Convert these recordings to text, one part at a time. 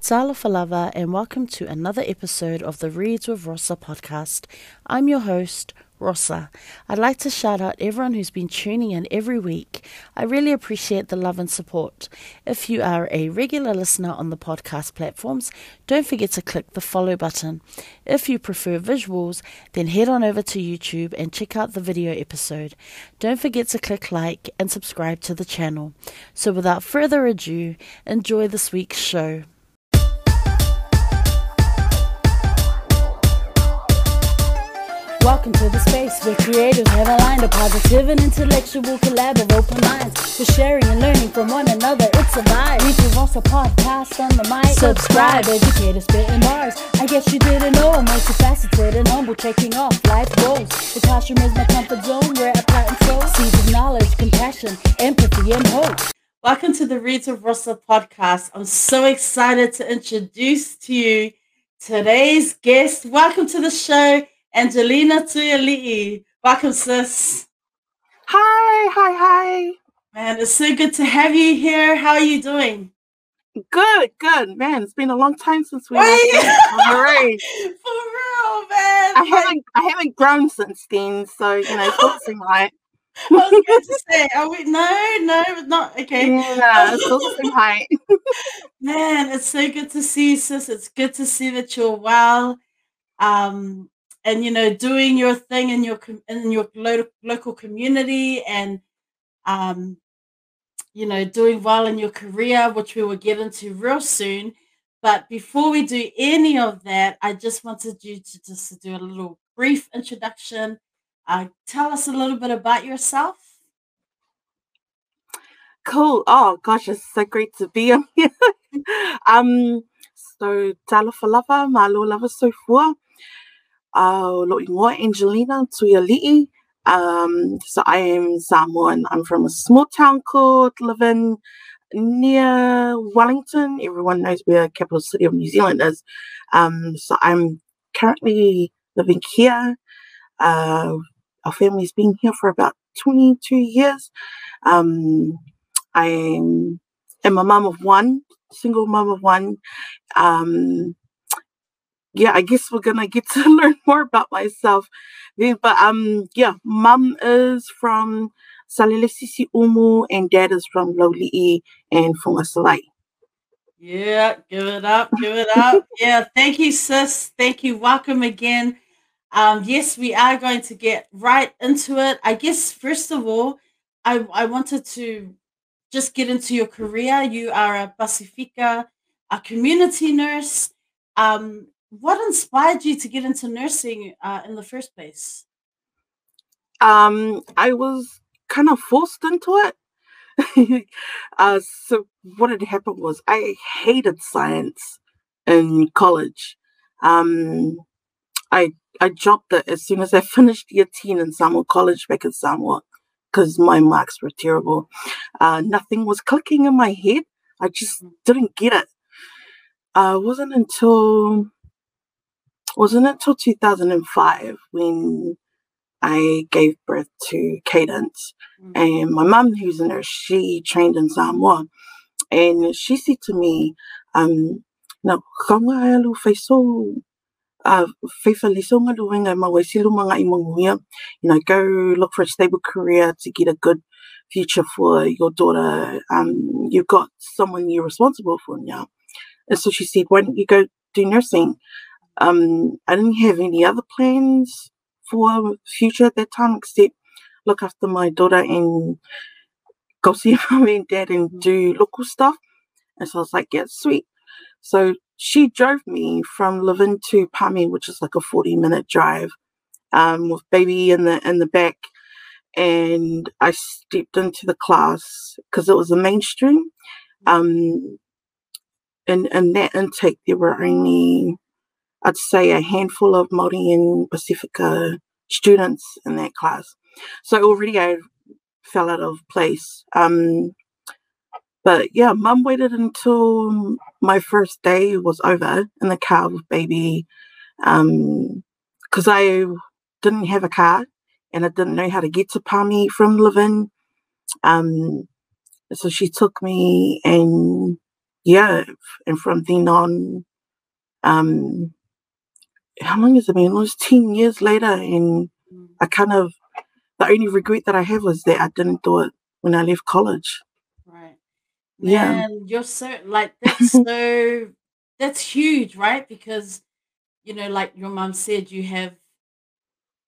Talofa lava, and welcome to another episode of the Reads with Rosa podcast. I'm your host, Rosa. I'd like to shout out everyone who's been tuning in every week. I really appreciate the love and support. If you are a regular listener on the podcast platforms, don't forget to click the follow button. If you prefer visuals, then head on over to YouTube and check out the video episode. Don't forget to click like and subscribe to the channel. So without further ado, enjoy this week's show. Welcome to the space where creators have aligned a positive and intellectual collab of open minds. For sharing and learning from one another, it's a vibe. We give us a podcast on the mic. Subscribe, educator spitting bars. I guess you didn't know I'm multifaceted and humble, taking off life goals. The classroom is my comfort zone where I plant and sow seeds of knowledge, compassion, empathy, and hope. Welcome to the Reads of Rosa podcast. I'm so excited to introduce to you today's guest. Welcome to the show. Angelina Tuiali'i. Welcome, sis. Hi, hi, hi. Man, it's so good to have you here. How are you doing? Good, good. Man, it's been a long time since we Wait. Hooray. For real, man. I haven't I haven't grown since then, so you know, it's not seem right. I was going to say, are we? No, no, not. Okay. Yeah, it's not seem right. Man, it's so good to see you, sis. It's good to see that you're well. Um, and you know doing your thing in your in your lo- local community and um you know doing well in your career which we will get into real soon but before we do any of that i just wanted you to just to do a little brief introduction uh, tell us a little bit about yourself Cool. Oh gosh, it's so great to be on here. um so talofa lava, malo lava soifua. Uh ingoa Angelina Tuiali'i. Um so I am Samoan. I'm from a small town called Levin near Wellington. Everyone knows where capital city of New Zealand is. Um so I'm currently living here. Uh our family's been here for about 22 years. Um I'm am a mum of one, single mum of one. Um, yeah, I guess we're gonna get to learn more about myself. then. But um, yeah, mum is from Salelesisi Umu and dad is from Loli'i and Fungasalai. yeah give it up give it up yeah thank you sis thank you welcome again um yes we are going to get right into it i guess first of all i i wanted to just get into your career. You are a Pasifika, a community nurse. Um, what inspired you to get into nursing uh, in the first place? Um, I was kind of forced into it. uh, so what had happened was I hated science in college. Um, I I dropped it as soon as I finished year 10 in Samoa College back in Samoa because my marks were terrible. Uh, nothing was clicking in my head. I just didn't get it. Uh, wasn't until wasn't until 2005 when I gave birth to Cadence. Mm. And my mum, who's a nurse, she trained in Samoa. And she said to me, um, na kaunga ai alu whaiso uh, whaiwhalisonga luenga ma waisilu mga i manguia. You know, go look for a stable career to get a good future for your daughter. Um, you've got someone you're responsible for now. And so she said, why don't you go do nursing? Um, I didn't have any other plans for future at that time except look after my daughter and go see mum and dad and do local stuff. And so I was like, yeah, sweet. So she drove me from Levin to Palmy, which is like a 40 minute drive, um, with baby in the in the back. And I stepped into the class because it was a mainstream. Um, in, in that intake, there were only, I'd say, a handful of Māori and Pasifika students in that class. So already I fell out of place. Um, but yeah, mum waited until my first day was over in the car with baby because I didn't have a car and I didn't know how to get to Palmy from Levin. Um, so she took me and yeah, and from then on, um, how long has it been? It was 10 years later, and mm. I kind of, the only regret that I have was that I didn't do it when I left college. Right. Man, yeah. you're so, like, that's so, that's huge, right? Because, you know, like your mom said, you have,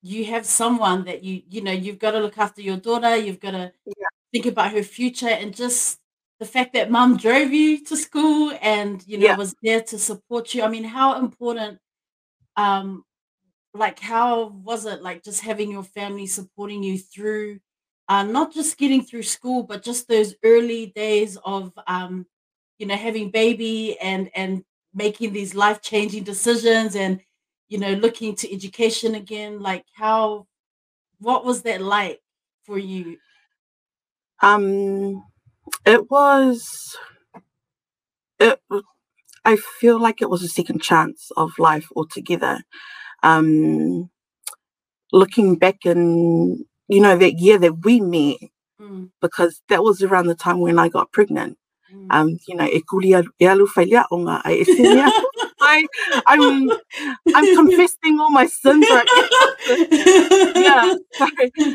you have someone that you, you know, you've got to look after your daughter, you've got to yeah. think about her future and just the fact that mom drove you to school and you know yeah. was there to support you i mean how important um like how was it like just having your family supporting you through uh, not just getting through school but just those early days of um you know having baby and and making these life changing decisions and you know looking to education again? Like how what was that like for you? Um it was it I feel like it was a second chance of life altogether. Um, looking back in, you know, that year that we met, mm. because that was around the time when I got pregnant. Mm. Um, you know, e kulia e alu whailia o ngā ai I, I'm, I'm confessing all my sins right now. yeah. So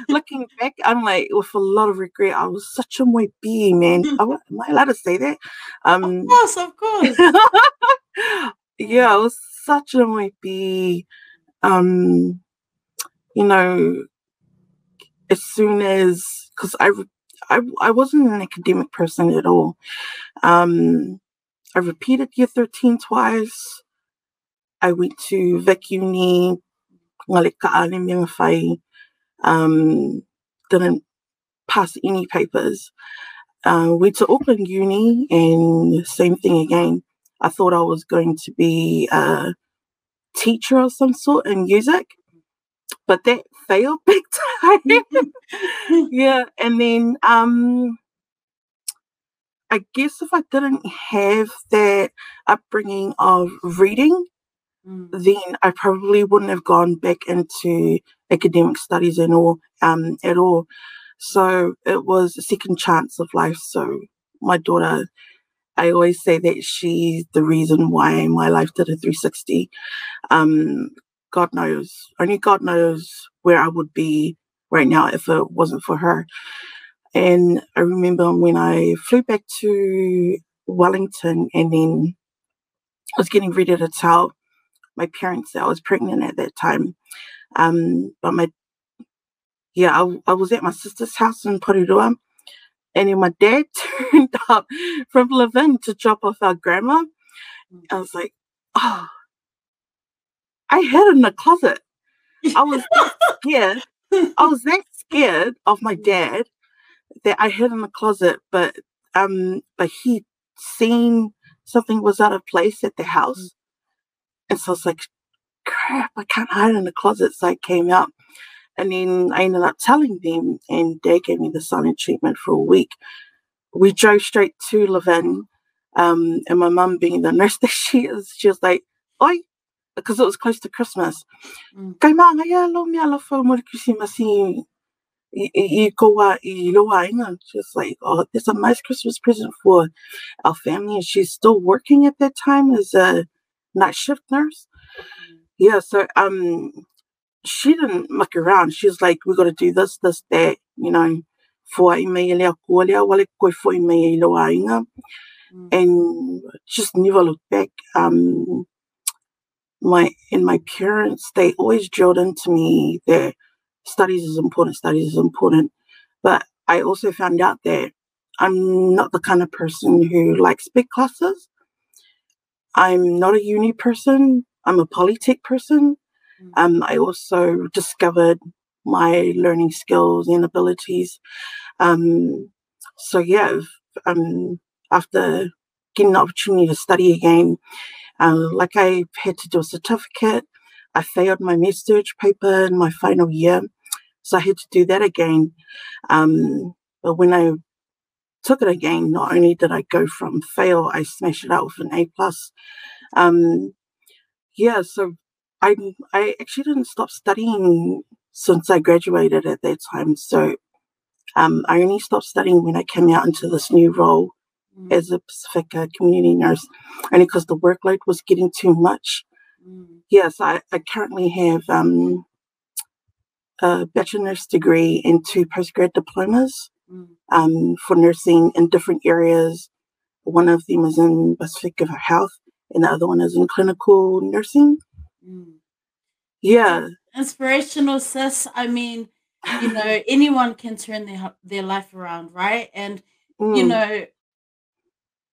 looking back, I'm like, with a lot of regret, I was such a moi being, man. am I allowed to say that? Um, of course, of course. yeah, I was such a moi be. Um, you know, as soon as, because I, I, I wasn't an academic person at all. Um, I repeated year 13 twice. I went to Vic Uni, um, didn't pass any papers. Uh, went to Auckland Uni and same thing again. I thought I was going to be a teacher of some sort in music, but that failed big time. yeah, and then um, I guess if I didn't have that upbringing of reading, mm. then I probably wouldn't have gone back into academic studies and all um, at all. So it was a second chance of life. So my daughter, I always say that she's the reason why my life did a 360. Um, God knows, only God knows where I would be right now if it wasn't for her. And I remember when I flew back to Wellington and then I was getting ready to tell my parents that I was pregnant at that time. Um, but my, yeah, I, I was at my sister's house in Porirua and then my dad turned up from Levin to drop off our grandma. I was like, oh, I hid in the closet. I was that scared. I was that scared of my dad that I hid in the closet, but um, but he seen something was out of place at the house, mm. and so I was like, crap, I can't hide in the closet. So I came out, and then I ended up telling them, and they gave me the silent treatment for a week. We drove straight to Levin, um, and my mum, being the nurse that she is, she was like, "Oi." Because it was close to Christmas. Mm. Kai mā ngai alo me ala whau mori kusimasi i koa i know. Just like, oh, it's a nice Christmas present for our family. And she's still working at that time as a night shift nurse. Yeah, so um, she didn't muck around. She's like, we got to do this, this, that, you know, for i mei lea kua lea, wale koe fo i mei i loa inga. And just never looked back. Um, my and my parents, they always drilled into me that studies is important, studies is important. But I also found out that I'm not the kind of person who likes big classes. I'm not a uni person. I'm a polytech person. Mm. Um, I also discovered my learning skills and abilities. Um, so yeah, um, after getting the opportunity to study again, uh, like I had to do a certificate. I failed my research paper in my final year. So I had to do that again. Um, but when I took it again, not only did I go from fail, I smashed it out with an A plus. Um, yeah, so I I actually didn't stop studying since I graduated at that time. So um, I only stopped studying when I came out into this new role mm. as a Pasifika community nurse, only because the workload was getting too much. Yes, I, I currently have um, a bachelor's degree and two postgrad diplomas mm. um, for nursing in different areas. One of them is in Pasifika Health, and the other one is in clinical nursing. Mm. Yeah. Inspirational, sis. I mean, you know, anyone can turn their their life around, right? And mm. you know,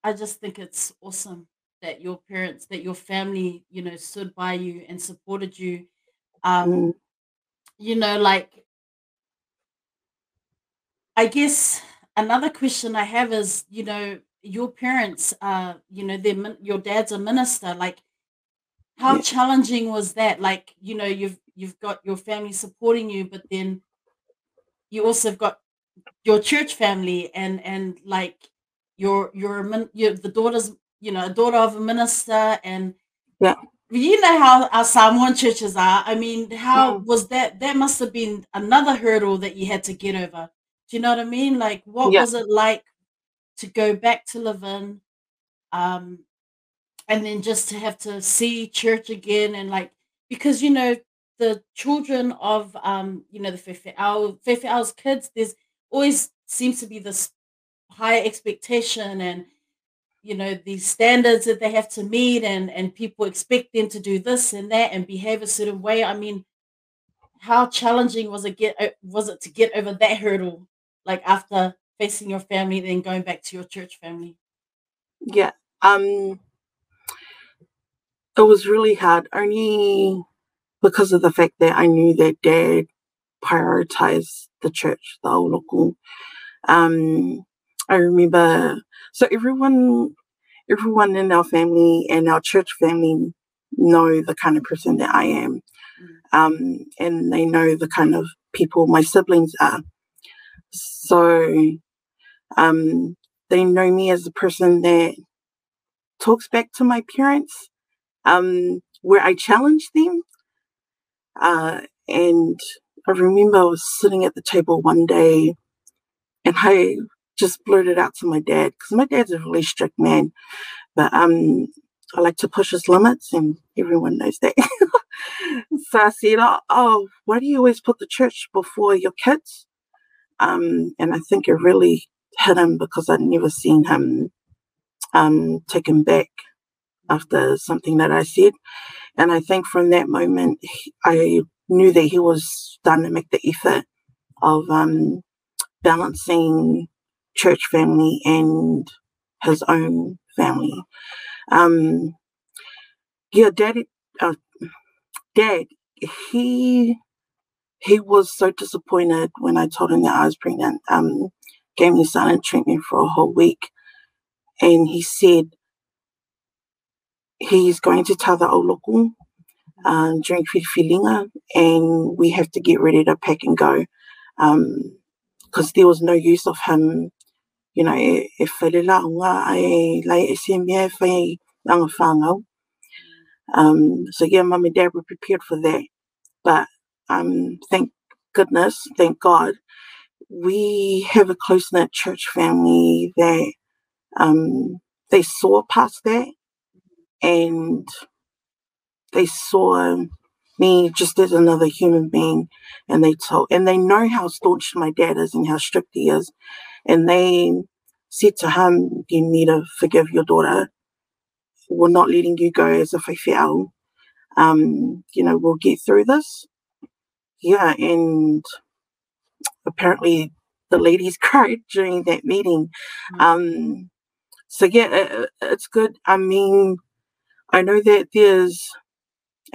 I just think it's awesome that your parents, that your family, you know, stood by you and supported you. Um, mm. you know, like I guess another question I have is, you know, your parents, uh, you know, their your dad's a minister. Like, how yeah. challenging was that? Like, you know, you've you've got your family supporting you, but then you also have got your church family and and like your your your the daughters, you know, a daughter of a minister, and yeah, you know how our Samoan churches are. I mean, how mm. was that? That must have been another hurdle that you had to get over. Do you know what I mean? Like, what yeah. was it like to go back to live in, um, and then just to have to see church again and like because you know the children of um you know the Fefe'au Fefe'au's kids there's always seems to be this high expectation and you know these standards that they have to meet and and people expect them to do this and that and behave a certain way i mean how challenging was it get uh, was it to get over that hurdle like after facing your family then going back to your church family yeah um it was really hard only because of the fact that I knew that dad prioritized the church, the local. Um, I remember, so everyone, everyone in our family and our church family know the kind of person that I am. Mm. Um, and they know the kind of people my siblings are. So um, they know me as a person that talks back to my parents, um, where I challenge them uh, and I remember I was sitting at the table one day and I just blurted out to my dad because my dad's a really strict man, but um, I like to push his limits, and everyone knows that. so I said, oh, oh, why do you always put the church before your kids?" Um, and I think it really hit him because I'd never seen him um, taken back after something that I said. And I think from that moment, I knew that he was starting to make the effort of um, balancing church family and his own family. Um, yeah, dad, uh, dad, he he was so disappointed when I told him that I was pregnant. Um, gave me silent treatment for a whole week, and he said he's going to tell the Oloku um, during Whiwhilinga and we have to get ready to pack and go because um, there was no use of him, you know, e, e whare e lai e se mea e whai anga whāngau. Um, so yeah, mum and dad were prepared for that. But um, thank goodness, thank God, we have a close knit church family that um, they saw past that and they saw me just as another human being. And they told and they know how staunch my dad is and how strict he is. And they said to him you need to forgive your daughter. We're not letting you go as a whaiwhiao um you know we'll get through this. Yeah and apparently the ladies cried during that meeting. Mm. um so yeah it, it's good. I mean I know that there's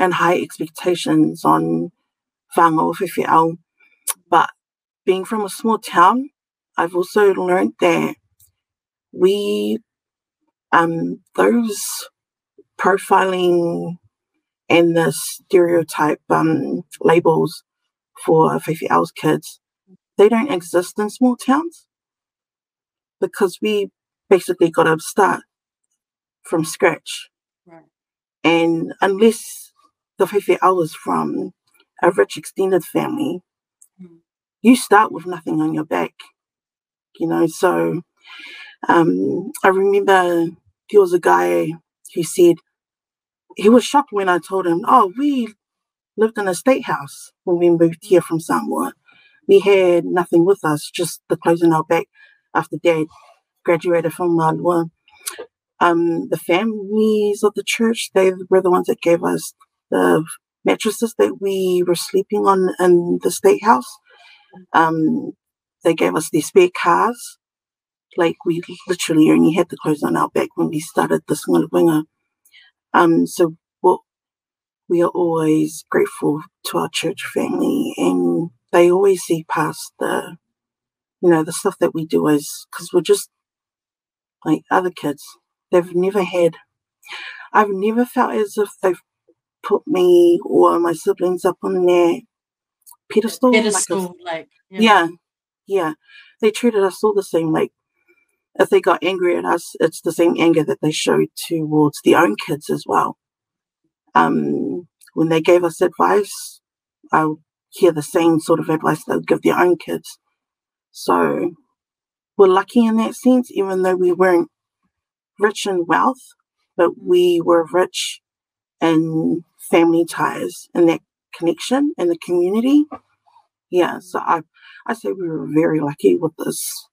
and high expectations on whānau whiwhiao, but being from a small town, I've also learned that we, um, those profiling and the stereotype um, labels for whiwhiao's kids, they don't exist in small towns because we basically got to start from scratch. And unless the Fefe was from a rich extended family, mm. you start with nothing on your back. You know, so Um, I remember there was a guy who said he was shocked when I told him, "Oh, we lived in a state house when we moved here from Samoa. We had nothing with us, just the clothes on our back after Dad graduated from Malua." Um, the families of the church, they were the ones that gave us the mattresses that we were sleeping on in the state house. Um, they gave us these spare cars. Like we literally only had the clothes on our back when we started the Singaluenga. Um, so we are always grateful to our church family and they always see past the, you know, the stuff that we do as, because we're just like other kids. They've never had, I've never felt as if they've put me or my siblings up on their pedestal. Pedestal, like, a, like yeah. yeah, yeah. They treated us all the same. Like if they got angry at us, it's the same anger that they showed towards their own kids as well. Um, when they gave us advice, I would hear the same sort of advice they would give their own kids. So we're lucky in that sense, even though we weren't rich in wealth, but we were rich in family ties and that connection and the community. Yeah, so I I say we were very lucky with this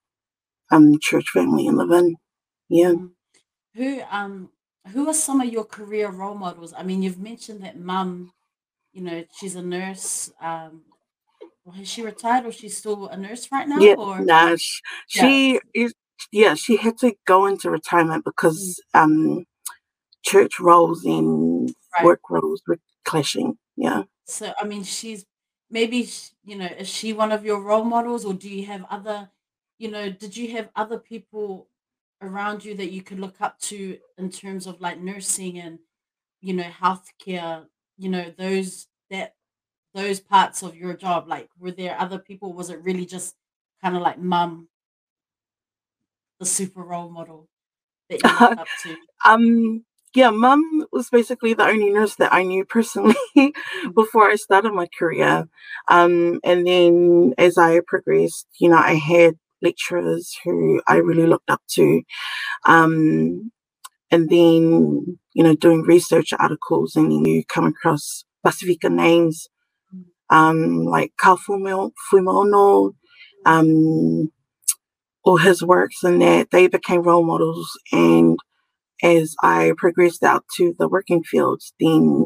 um church family you live in Levin. Yeah. Mm. Who um who are some of your career role models? I mean, you've mentioned that mum, you know, she's a nurse. Um, has she retired or she's still a nurse right now? Yeah, or? nah, she, yeah. she is. Yeah, she had to go into retirement because mm. um, church roles and right. work roles were clashing. Yeah. So I mean, she's maybe you know, is she one of your role models, or do you have other, you know, did you have other people around you that you could look up to in terms of like nursing and you know healthcare? You know those that those parts of your job. Like, were there other people? Was it really just kind of like mum, the super role model that you look up to? um yeah, mum was basically the only nurse that I knew personally mm. before I started my career. Um, and then as I progressed, you know, I had lecturers who I really looked up to. Um, and then, you know, doing research articles and you come across Pasifika names um, like Ka Fuimaono, um, all his works and that they became role models and as I progressed out to the working fields, then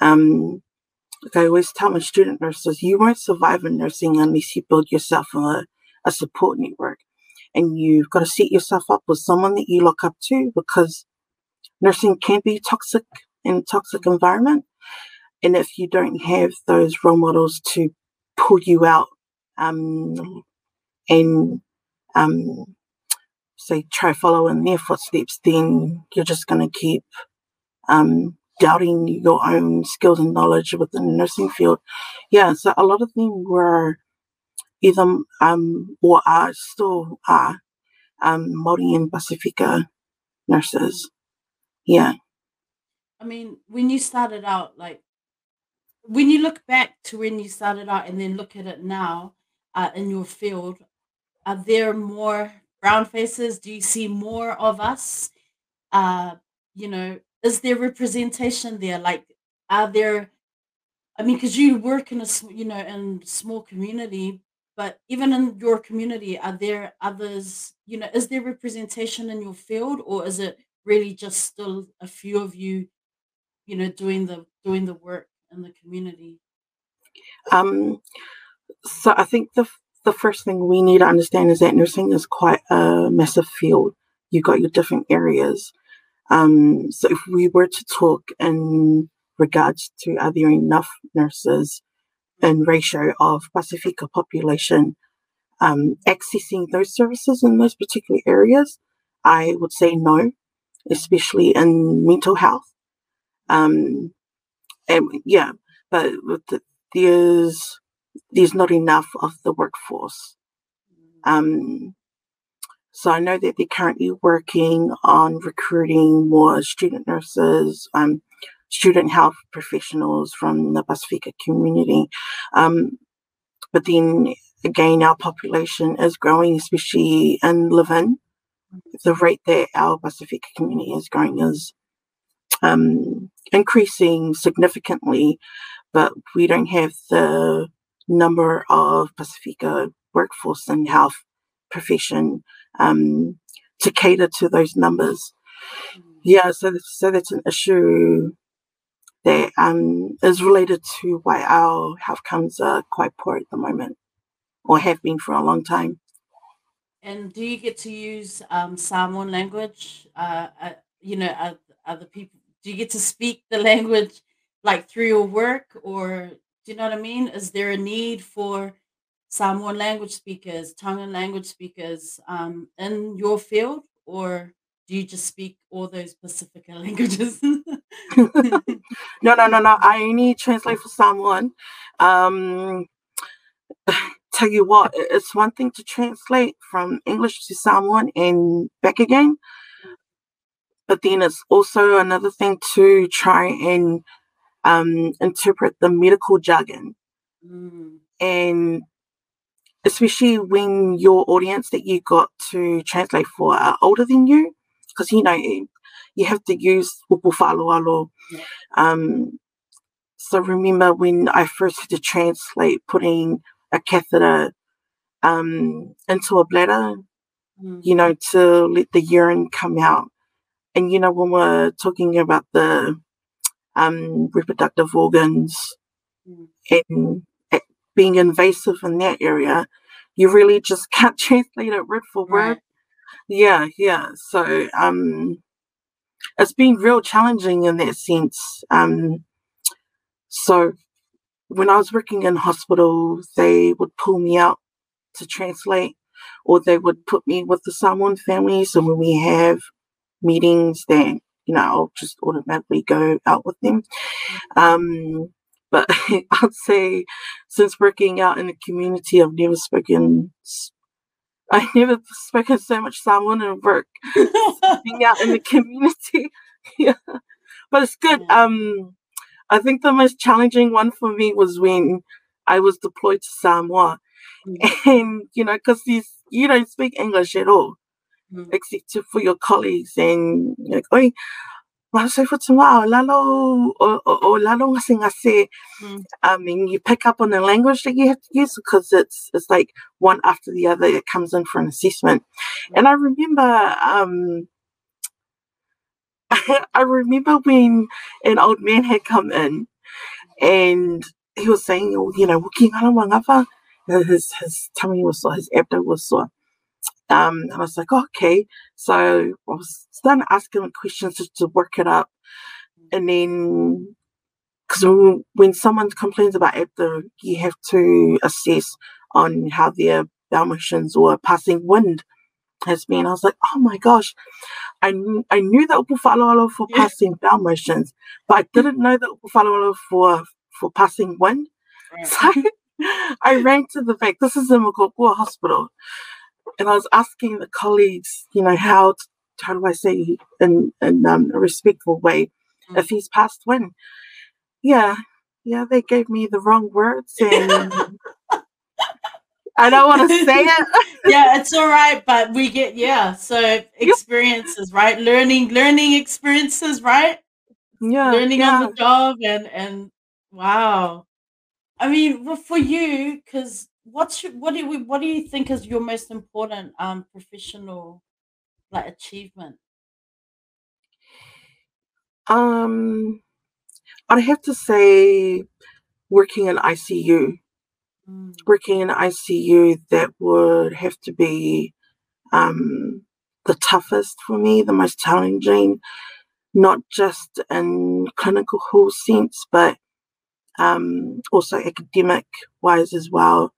um, like I always tell my student nurses, you won't survive in nursing unless you build yourself a, a support network. And you've got to set yourself up with someone that you look up to because nursing can be toxic in a toxic environment. And if you don't have those role models to pull you out um, and um, say try follow in their footsteps, then you're just going to keep um, doubting your own skills and knowledge within the nursing field. Yeah, so a lot of them were either um, or are still are um, Māori and Pasifika nurses. Yeah. I mean, when you started out, like when you look back to when you started out and then look at it now uh, in your field, are there more brown faces? Do you see more of us? Uh, you know, is there representation there? Like, are there? I mean, because you work in a you know in small community, but even in your community, are there others? You know, is there representation in your field, or is it really just still a few of you? You know, doing the doing the work in the community. Um, so I think the the first thing we need to understand is that nursing is quite a massive field. You've got your different areas. Um, so if we were to talk in regards to are there enough nurses in ratio of Pasifika population um, accessing those services in those particular areas, I would say no, especially in mental health. Um, and yeah, but the, there's there's not enough of the workforce. Um, so I know that they're currently working on recruiting more student nurses, um, student health professionals from the Pasifika community. Um, but then again, our population is growing, especially in Levin. the rate that our Pasifika community is growing is um, increasing significantly, but we don't have the number of Pasifika workforce and health profession um, to cater to those numbers. Mm. Yeah, so so that's an issue that um, is related to why our health comes are quite poor at the moment, or have been for a long time. And do you get to use um, Samoan language? Uh, uh, you know, other people. Do you get to speak the language like through your work, or do you know what I mean? Is there a need for Samoan language speakers, Tongan language speakers um, in your field, or do you just speak all those Pasifika languages? no, no, no, no. I only translate for Samoan. Um, tell you what, it's one thing to translate from English to Samoan and back again, but then it's also another thing to try and um, interpret the medical jargon. Mm. And especially when your audience that you got to translate for are older than you, because you know you have to use upufaloalo. Um, so remember when I first had to translate putting a catheter um, into a bladder, mm. you know, to let the urine come out. And you know, when we're talking about the um, reproductive organs mm. and being invasive in that area, you really just can't translate it word for word. Right. Yeah, yeah. So um, it's been real challenging in that sense. Um, so when I was working in hospital, they would pull me out to translate, or they would put me with the Samoan family. So when we have meetings, then you know I'll just automatically go out with them. Um, but I'd say since working out in the community, I've never spoken I never spoken so much Samoan in work, being out in the community. yeah, but it's good. Yeah. Um, I think the most challenging one for me was when I was deployed to Samoa, mm-hmm. and you know, because these you don't speak English at all, except for your colleagues, and you're like, oh, Marasai for tomorrow, lalo or, or, lalo ngase ngase. Mm. I mean, you pick up on the language that you have to use because it's it's like one after the other. It comes in for an assessment, mm. and I remember. um I remember when an old man had come in and he was saying, oh, you know, his his tummy was sore, his abdomen was sore. Um, and I was like, okay. So I was starting asking questions just to work it up. And then, because when someone complains about abdo, you have to assess on how their bowel motions or passing wind has been. I was like, oh my gosh, I, kn- I knew that upufaloalo for yeah. passing bowel motions, but I didn't know that upufaloalo for for passing wind. Right. So I ran to the back. This is in Makokua Hospital and I was asking the colleagues, you know, how to, how do I say in in um, a respectful way mm. if he's passed when? Yeah, yeah, they gave me the wrong words and. I don't want to say it. yeah, it's all right, but we get yeah. So experiences, right? Learning, learning experiences, right? Yeah, learning yeah. on the job, and and wow. I mean, for you, because what's your, what do we what do you think is your most important um professional like achievement? Um, I'd have to say working in ICU. Mm. Working in ICU, that would have to be um, the toughest for me, the most challenging, not just in clinical sense, but um, also academic wise as well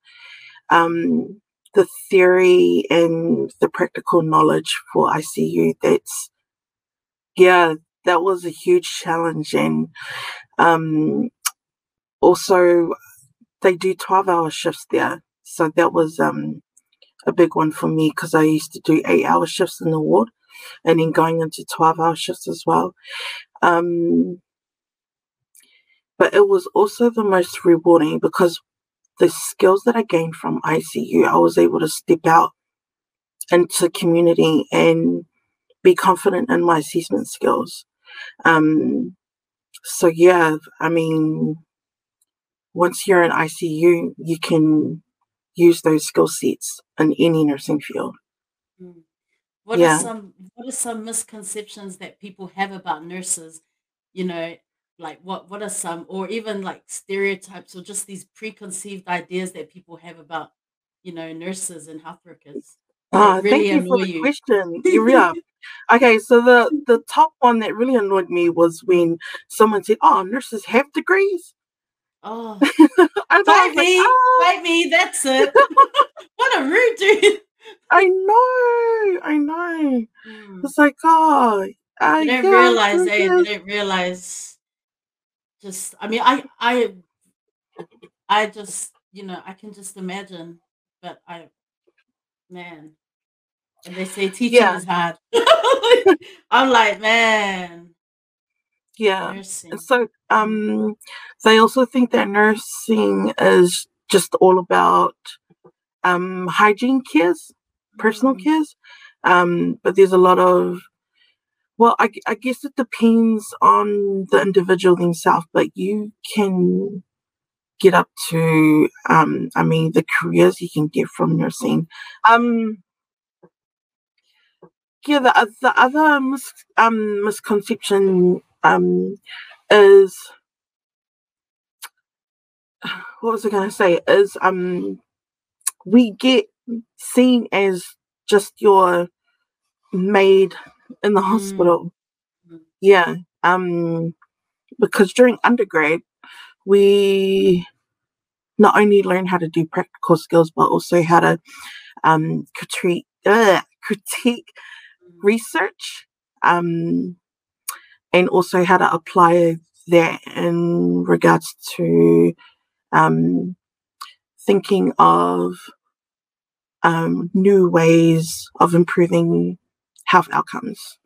um, the theory and the practical knowledge for ICU. That's yeah, that was a huge challenge, and um, also they do twelve hour shifts there, so that was um, a big one for me because I used to do eight hour shifts in the ward, and then going into twelve hour shifts as well. Um, but it was also the most rewarding because the skills that I gained from ICU, I was able to step out into community and be confident in my assessment skills. Um, so yeah, I mean, once you're in ICU, you can use those skill sets in any nursing field. Mm. What yeah. are some what are some misconceptions that people have about nurses? You know, like what what are some or even like stereotypes or just these preconceived ideas that people have about, you know, nurses and health workers? Uh, really thank you for the you? question. yeah. Okay, so the the top one that really annoyed me was when someone said, "Oh, nurses have degrees." Oh, I like, me, oh. me. That's it. what a rude dude. I know, I know. Mm. It's like, oh, I didn't realize. They didn't realize. Just, I mean, I, I, I just, you know, I can just imagine, but I, man, and they say teaching yeah. is hard. I'm like, man. Yeah. Nursing. So um they also think that nursing is just all about um hygiene cares, personal mm. cares. Um, but there's a lot of well, I, I guess it depends on the individual themselves, but you can get up to um I mean the careers you can get from nursing. Um yeah, the, the other mis- um, misconception um, is what was I going to say? Is um, we get seen as just your maid in the mm. hospital. Mm. Yeah. Um, because during undergrad, we not only learn how to do practical skills, but also how to um, critique, uh, critique research um, and also how to apply that in regards to um, thinking of um, new ways of improving health outcomes.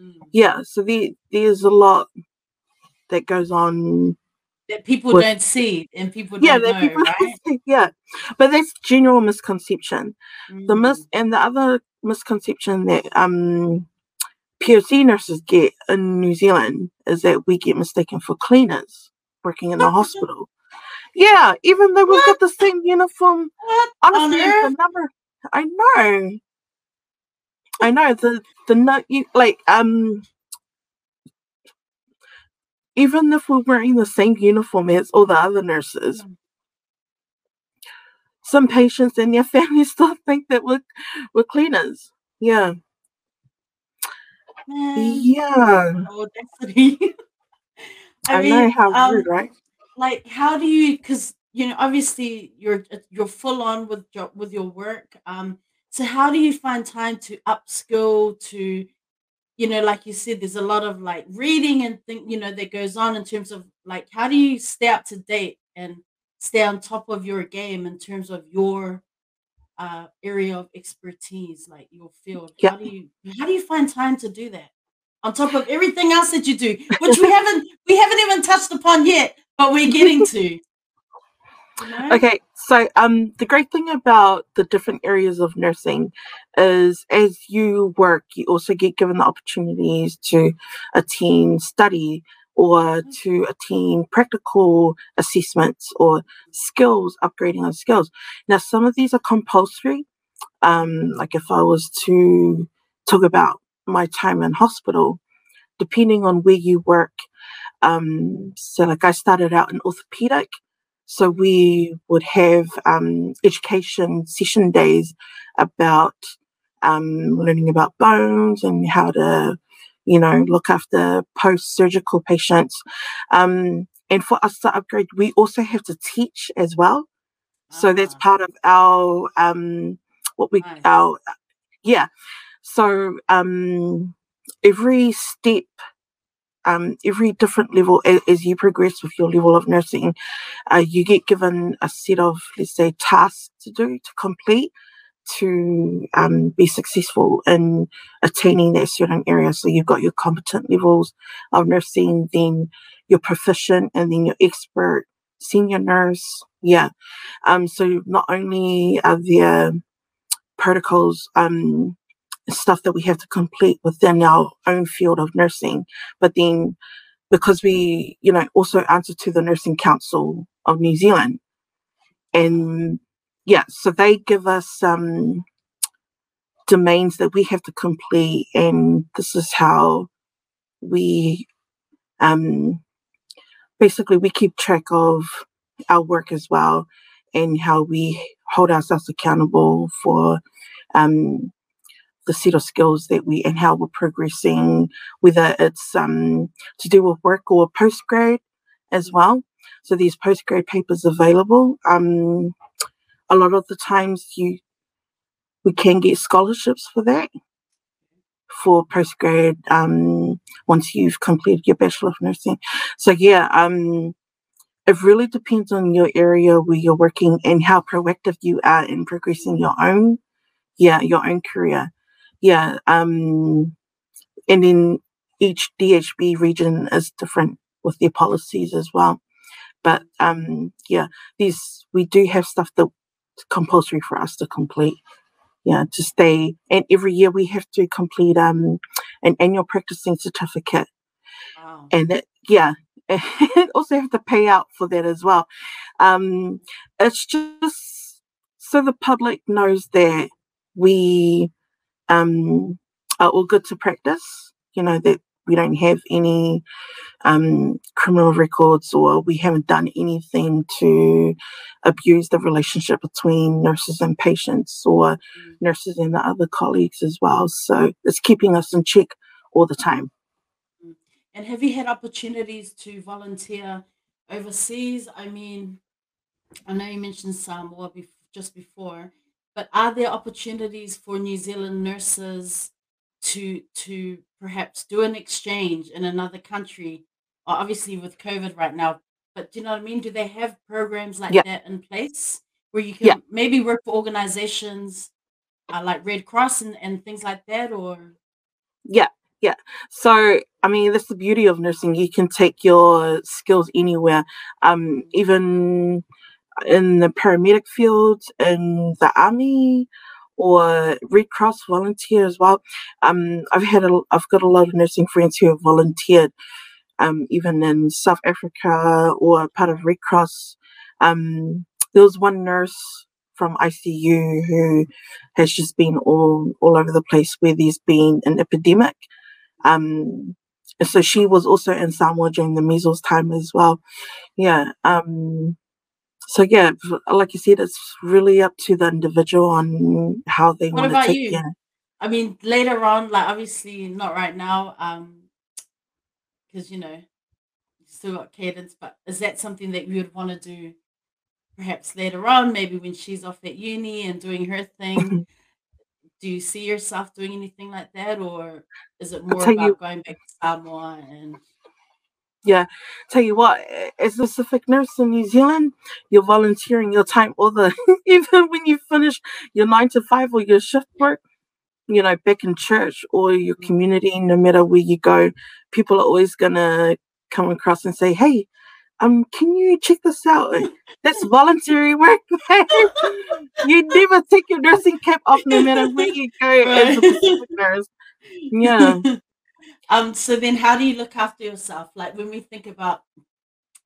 Mm. Yeah, so the, there's a lot that goes on that people with, don't see and people yeah, don't know, people right? yeah, but that's general misconception. Mm. The mis mm. and the other misconception that um POC nurses get in New Zealand is that we get mistaken for cleaners working in the hospital. Yeah, even though we've what? got the same uniform. What honestly, the number I know. I know the the no you like um even if we're wearing the same uniform as all the other nurses, mm. some patients and their families still think that we're we're cleaners. Yeah. Yeah. Audacity. I, I mean, know how um, rude, right? Like, how do you? Because you know, obviously, you're uh, you're full on with your with your work. Um, so how do you find time to upskill to, you know, like you said, there's a lot of like reading and think, you know, that goes on in terms of like how do you stay up to date and stay on top of your game in terms of your uh, area of expertise, like your field? Yeah. How do you how do you find time to do that on top of everything else that you do, which we haven't we haven't even touched upon yet, but we're getting to. Okay, so um, the great thing about the different areas of nursing is as you work, you also get given the opportunities to attend study or to attain practical assessments or skills, upgrading of skills. Now, some of these are compulsory. Um, like if I was to talk about my time in hospital, depending on where you work. Um, so, like I started out in orthopedic, so we would have um, education session days about um, learning about bones and how to you know, look after post surgical patients. Um, and for us to upgrade, we also have to teach as well. So that's ah. part of our um, what we nice. our yeah. So um, every step, um, every different level as, as, you progress with your level of nursing, uh, you get given a set of let's say tasks to do to complete to um, be successful in attaining that certain area. So you've got your competent levels of nursing, then your proficient, and then your expert, senior nurse. Yeah. Um, so not only are there protocols, um, stuff that we have to complete within our own field of nursing. But then because we, you know, also answer to the Nursing Council of New Zealand. And yeah, so they give us um, domains that we have to complete, and this is how we um, basically we keep track of our work as well and how we hold ourselves accountable for um, the set of skills that we and how we're progressing, whether it's um, to do with work or postgrad as well. So these postgrad papers available. Um, a lot of the times you we can get scholarships for that for postgrad um, once you've completed your bachelor of nursing. So yeah, um, it really depends on your area where you're working and how proactive you are in progressing your own, yeah, your own career. Yeah, um, and then each DHB region is different with their policies as well. But um, yeah, these we do have stuff that compulsory for us to complete. Yeah, to stay. And every year we have to complete um an annual practicing certificate. Wow. And that yeah, and also have to pay out for that as well. Um, it's just so the public knows that we um, are all good to practice. You know that we don't have any um, criminal records or we haven't done anything to abuse the relationship between nurses and patients or mm. nurses and the other colleagues as well. So it's keeping us in check all the time. Mm. And have you had opportunities to volunteer overseas? I mean, I know you mentioned Samoa just before, but are there opportunities for New Zealand nurses to to perhaps do an exchange in another country? Obviously with covid right now but do you know what i mean? Do they have programs like yeah. that in place where you can yeah. maybe work for organizations uh, like red cross and, and things like that or? Yeah yeah. So i mean that's the beauty of nursing. You can take your skills anywhere. Um even in the paramedic field in the army or Red Cross volunteer as well. Um, I've had a, I've got a lot of nursing friends who have volunteered, um, even in South Africa or part of Red Cross. Um, there was one nurse from ICU who has just been all all over the place where there's been an epidemic. Um, so she was also in Samoa during the measles time as well. Yeah. Um, so yeah, like you said, it's really up to the individual on how they what want to take you? Yeah. I mean, later on, like obviously not right now, um, because you know, you still got cadence. But is that something that you would want to do, perhaps later on, maybe when she's off at uni and doing her thing? do you see yourself doing anything like that, or is it more about you, going back to Samoa and? Yeah, tell you what, as a Pacific nurse in New Zealand, you're volunteering your time all the even when you finish your nine to five or your shift work, you know, back in church or your mm. community, no matter where you go, people are always gonna come across and say, Hey, um, can you check this out? That's voluntary work. you never take your nursing cap off no matter where you go right. as a Pacific nurse. Yeah. Um, so then how do you look after yourself? Like when we think about,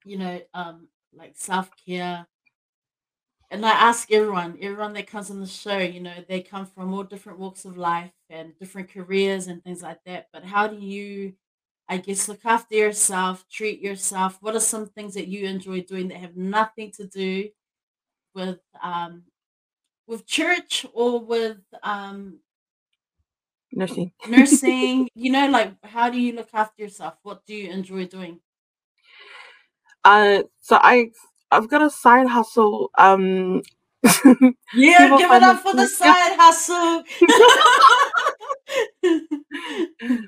you know, um, like self-care, and I ask everyone, everyone that comes on the show, you know, they come from all different walks of life and different careers and things like that. But how do you, I guess, look after yourself, treat yourself? What are some things that you enjoy doing that have nothing to do with um, with church or with um, nursing. Nursing you know like how do you look after yourself? What do you enjoy doing? Uh so i i've got a side hustle um yeah give it up for the side hustle.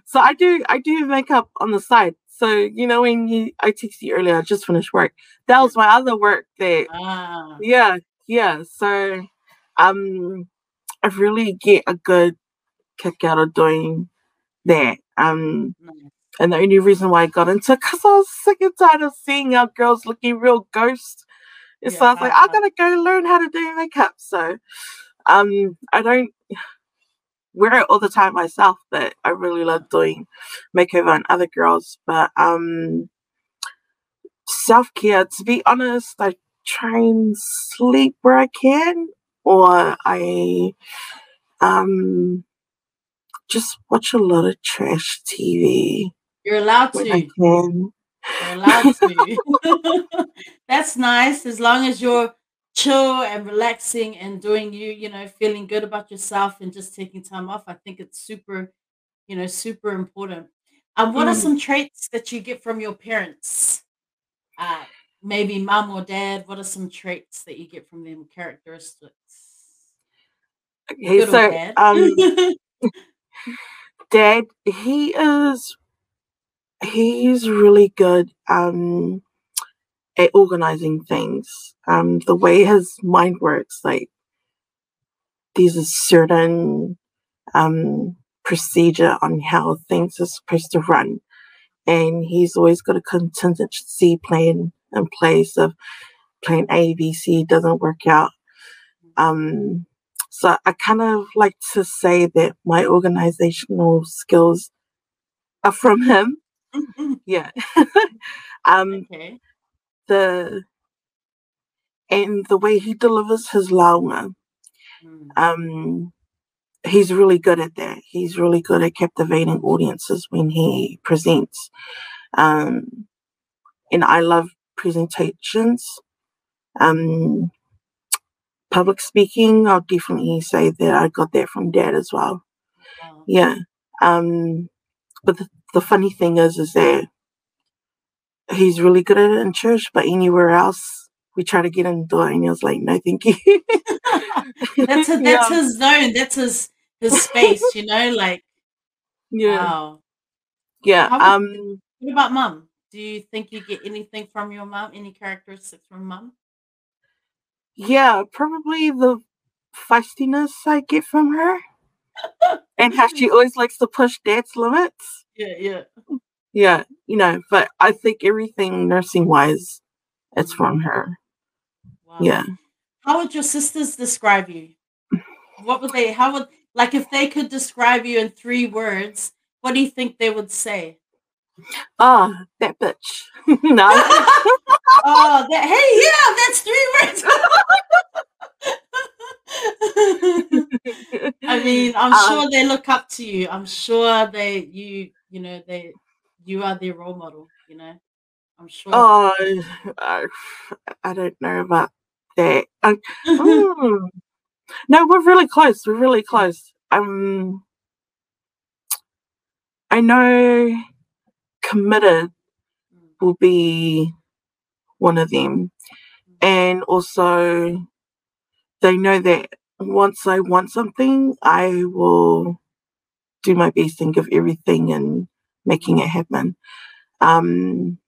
So i do i do makeup on the side. So you know when you i texted you earlier i just finished work. That was my other work that ah. yeah yeah. So um i really get a good kick out of doing that. Um, and the only reason why I got into it because I was sick and tired of seeing our girls looking real ghost. And yeah, so I was like, I'm gonna go learn how to do makeup. So um, I don't wear it all the time myself, but I really love doing makeover on other girls. But um, self care, to be honest, I try and sleep where I can, or I um just watch a lot of trash TV. You're allowed to. You're allowed to. That's nice as long as you're chill and relaxing and doing you, you know, feeling good about yourself and just taking time off. I think it's super, you know, super important. Um, what mm. are some traits that you get from your parents? Uh, maybe mom or dad. What are some traits that you get from them? Characteristics. Okay, so dad? um, dad, he is he's really good um at organizing things. Um, the way his mind works, like there's a certain um, procedure on how things are supposed to run, and he's always got a contingency plan in place of plan A, B, C doesn't work out. Um, so I kind of like to say that my organizational skills are from him. yeah. um, okay the and the way he delivers his lauga. Mm. Um, he's really good at that. He's really good at captivating audiences when he presents. Um, and I love presentations. Um, public speaking, I'll definitely say that I got that from dad as well. Wow. Yeah. Um, but the, the funny thing is, is that he's really good at it in church, but anywhere else, we try to get him to do it, and he was like, "No, thank you." that's a, that's yeah. his zone. That's his his space. You know, like yeah, wow. yeah. How, um, what about mum? Do you think you get anything from your mom? Any characteristics from mum? Yeah, probably the feistiness I get from her, and how she always likes to push dad's limits. Yeah, yeah yeah, you know, but I think everything nursing wise, it's from her. Wow. Yeah. How would your sisters describe you? What would they, how would, like, if they could describe you in three words, what do you think they would say? Oh, that bitch. no. oh, that, hey, yeah, that's three words. I mean, I'm um, sure they look up to you. I'm sure they, you, you know, they, you are their role model, you know. I'm sure. Oh, I, I don't know about that. I, mm. No, we're really close. We're really close. Um, I know committed mm. will be one of them, and also they know that once I want something, I will do my best and give everything and making it happen. Um,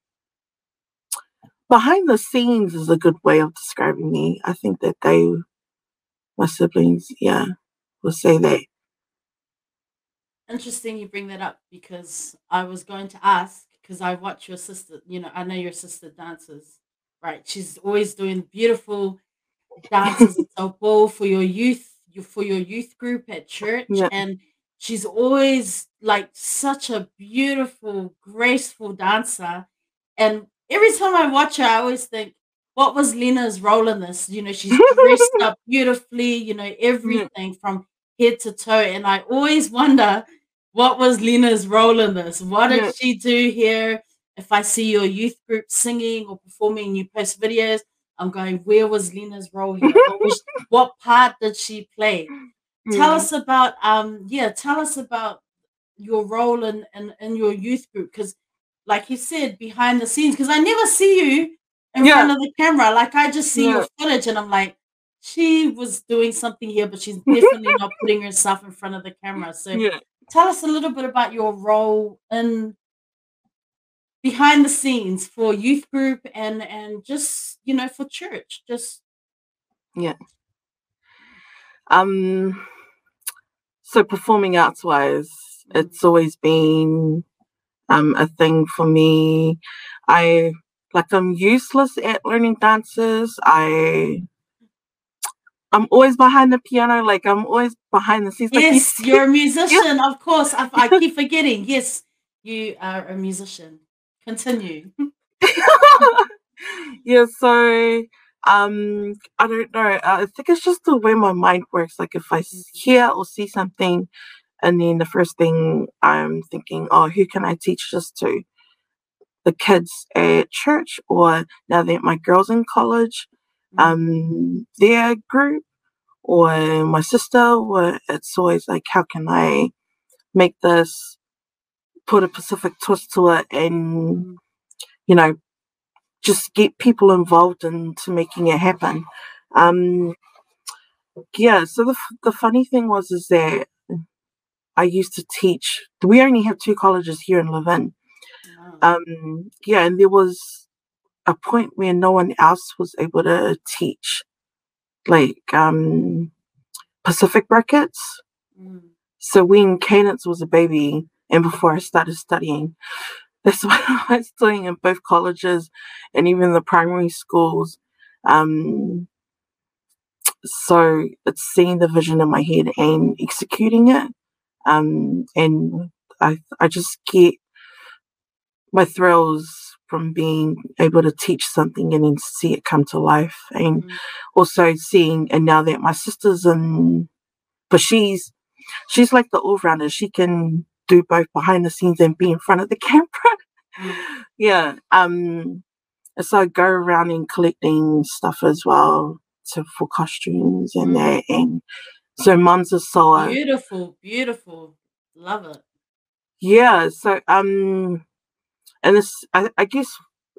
behind the scenes is a good way of describing me. I think that they, my siblings, yeah, will say that. Interesting you bring that up because I was going to ask because I watch your sister, you know, I know your sister dances, right? She's always doing beautiful dances at so ball for your youth, for your youth group at church. Yeah. And she's always like such a beautiful, graceful dancer. And every time I watch her, I always think, what was Lina's role in this? You know, she's dressed up beautifully, you know, everything from head to toe. And I always wonder, what was Lina's role in this? What did yeah. she do here? If I see your youth group singing or performing, you post videos, I'm going, where was Lina's role here? what, what part did she play? Tell us about um yeah, tell us about your role in in, in your youth group because like you said behind the scenes because I never see you in yeah. front of the camera like I just see yeah. your footage and I'm like she was doing something here but she's definitely not putting herself in front of the camera so yeah. Tell us a little bit about your role in behind the scenes for youth group and and just you know for church just yeah um, so performing arts wise, it's always been um, a thing for me. I like I'm useless at learning dances. I I'm always behind the piano, like I'm always behind the scenes. Yes, like, you're a musician, yeah. of course. I, I keep forgetting. Yes, you are a musician. Continue. yeah, so um i don't know i think it's just the way my mind works like if i mm. hear or see something and then the first thing i'm thinking oh who can i teach this to the kids at church or now that my girls in college. Um their group or my sister or it's always like how can i make this put a pacific twist to it and mm. you know just get people involved into making it happen. Um, yeah, so the, the funny thing was is that I used to teach. We only have two colleges here in Levin. Um, yeah, and there was a point where no one else was able to teach, like um, Pacific brackets. Mm. So when Cadence was a baby, and before I started studying, that's what I was doing in both colleges and even the primary schools. Um, so it's seeing the vision in my head and executing it. Um, and I, I just get my thrills from being able to teach something and then see it come to life. And mm-hmm. also seeing, and now that my sister's in, but she's, she's like the all rounder. She can do both behind the scenes and be in front of the camera. Mm. yeah. Um so I go around and collecting stuff as well to for costumes and mm. that and so mum's a sewer. Beautiful, beautiful. Love it. Yeah. So um and this I, I guess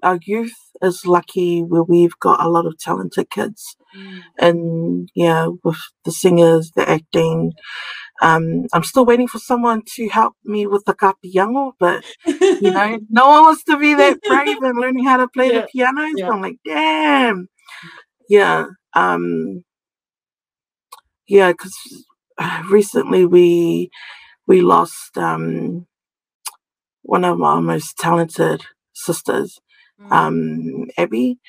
our youth is lucky where we've got a lot of talented kids mm. and yeah with the singers the acting um, I'm still waiting for someone to help me with the kapiango, but you know, no one wants to be that brave and learning how to play yeah. the piano. So. I'm like, damn, yeah, um, yeah, because recently we we lost um, one of our most talented sisters, mm. um, Abby.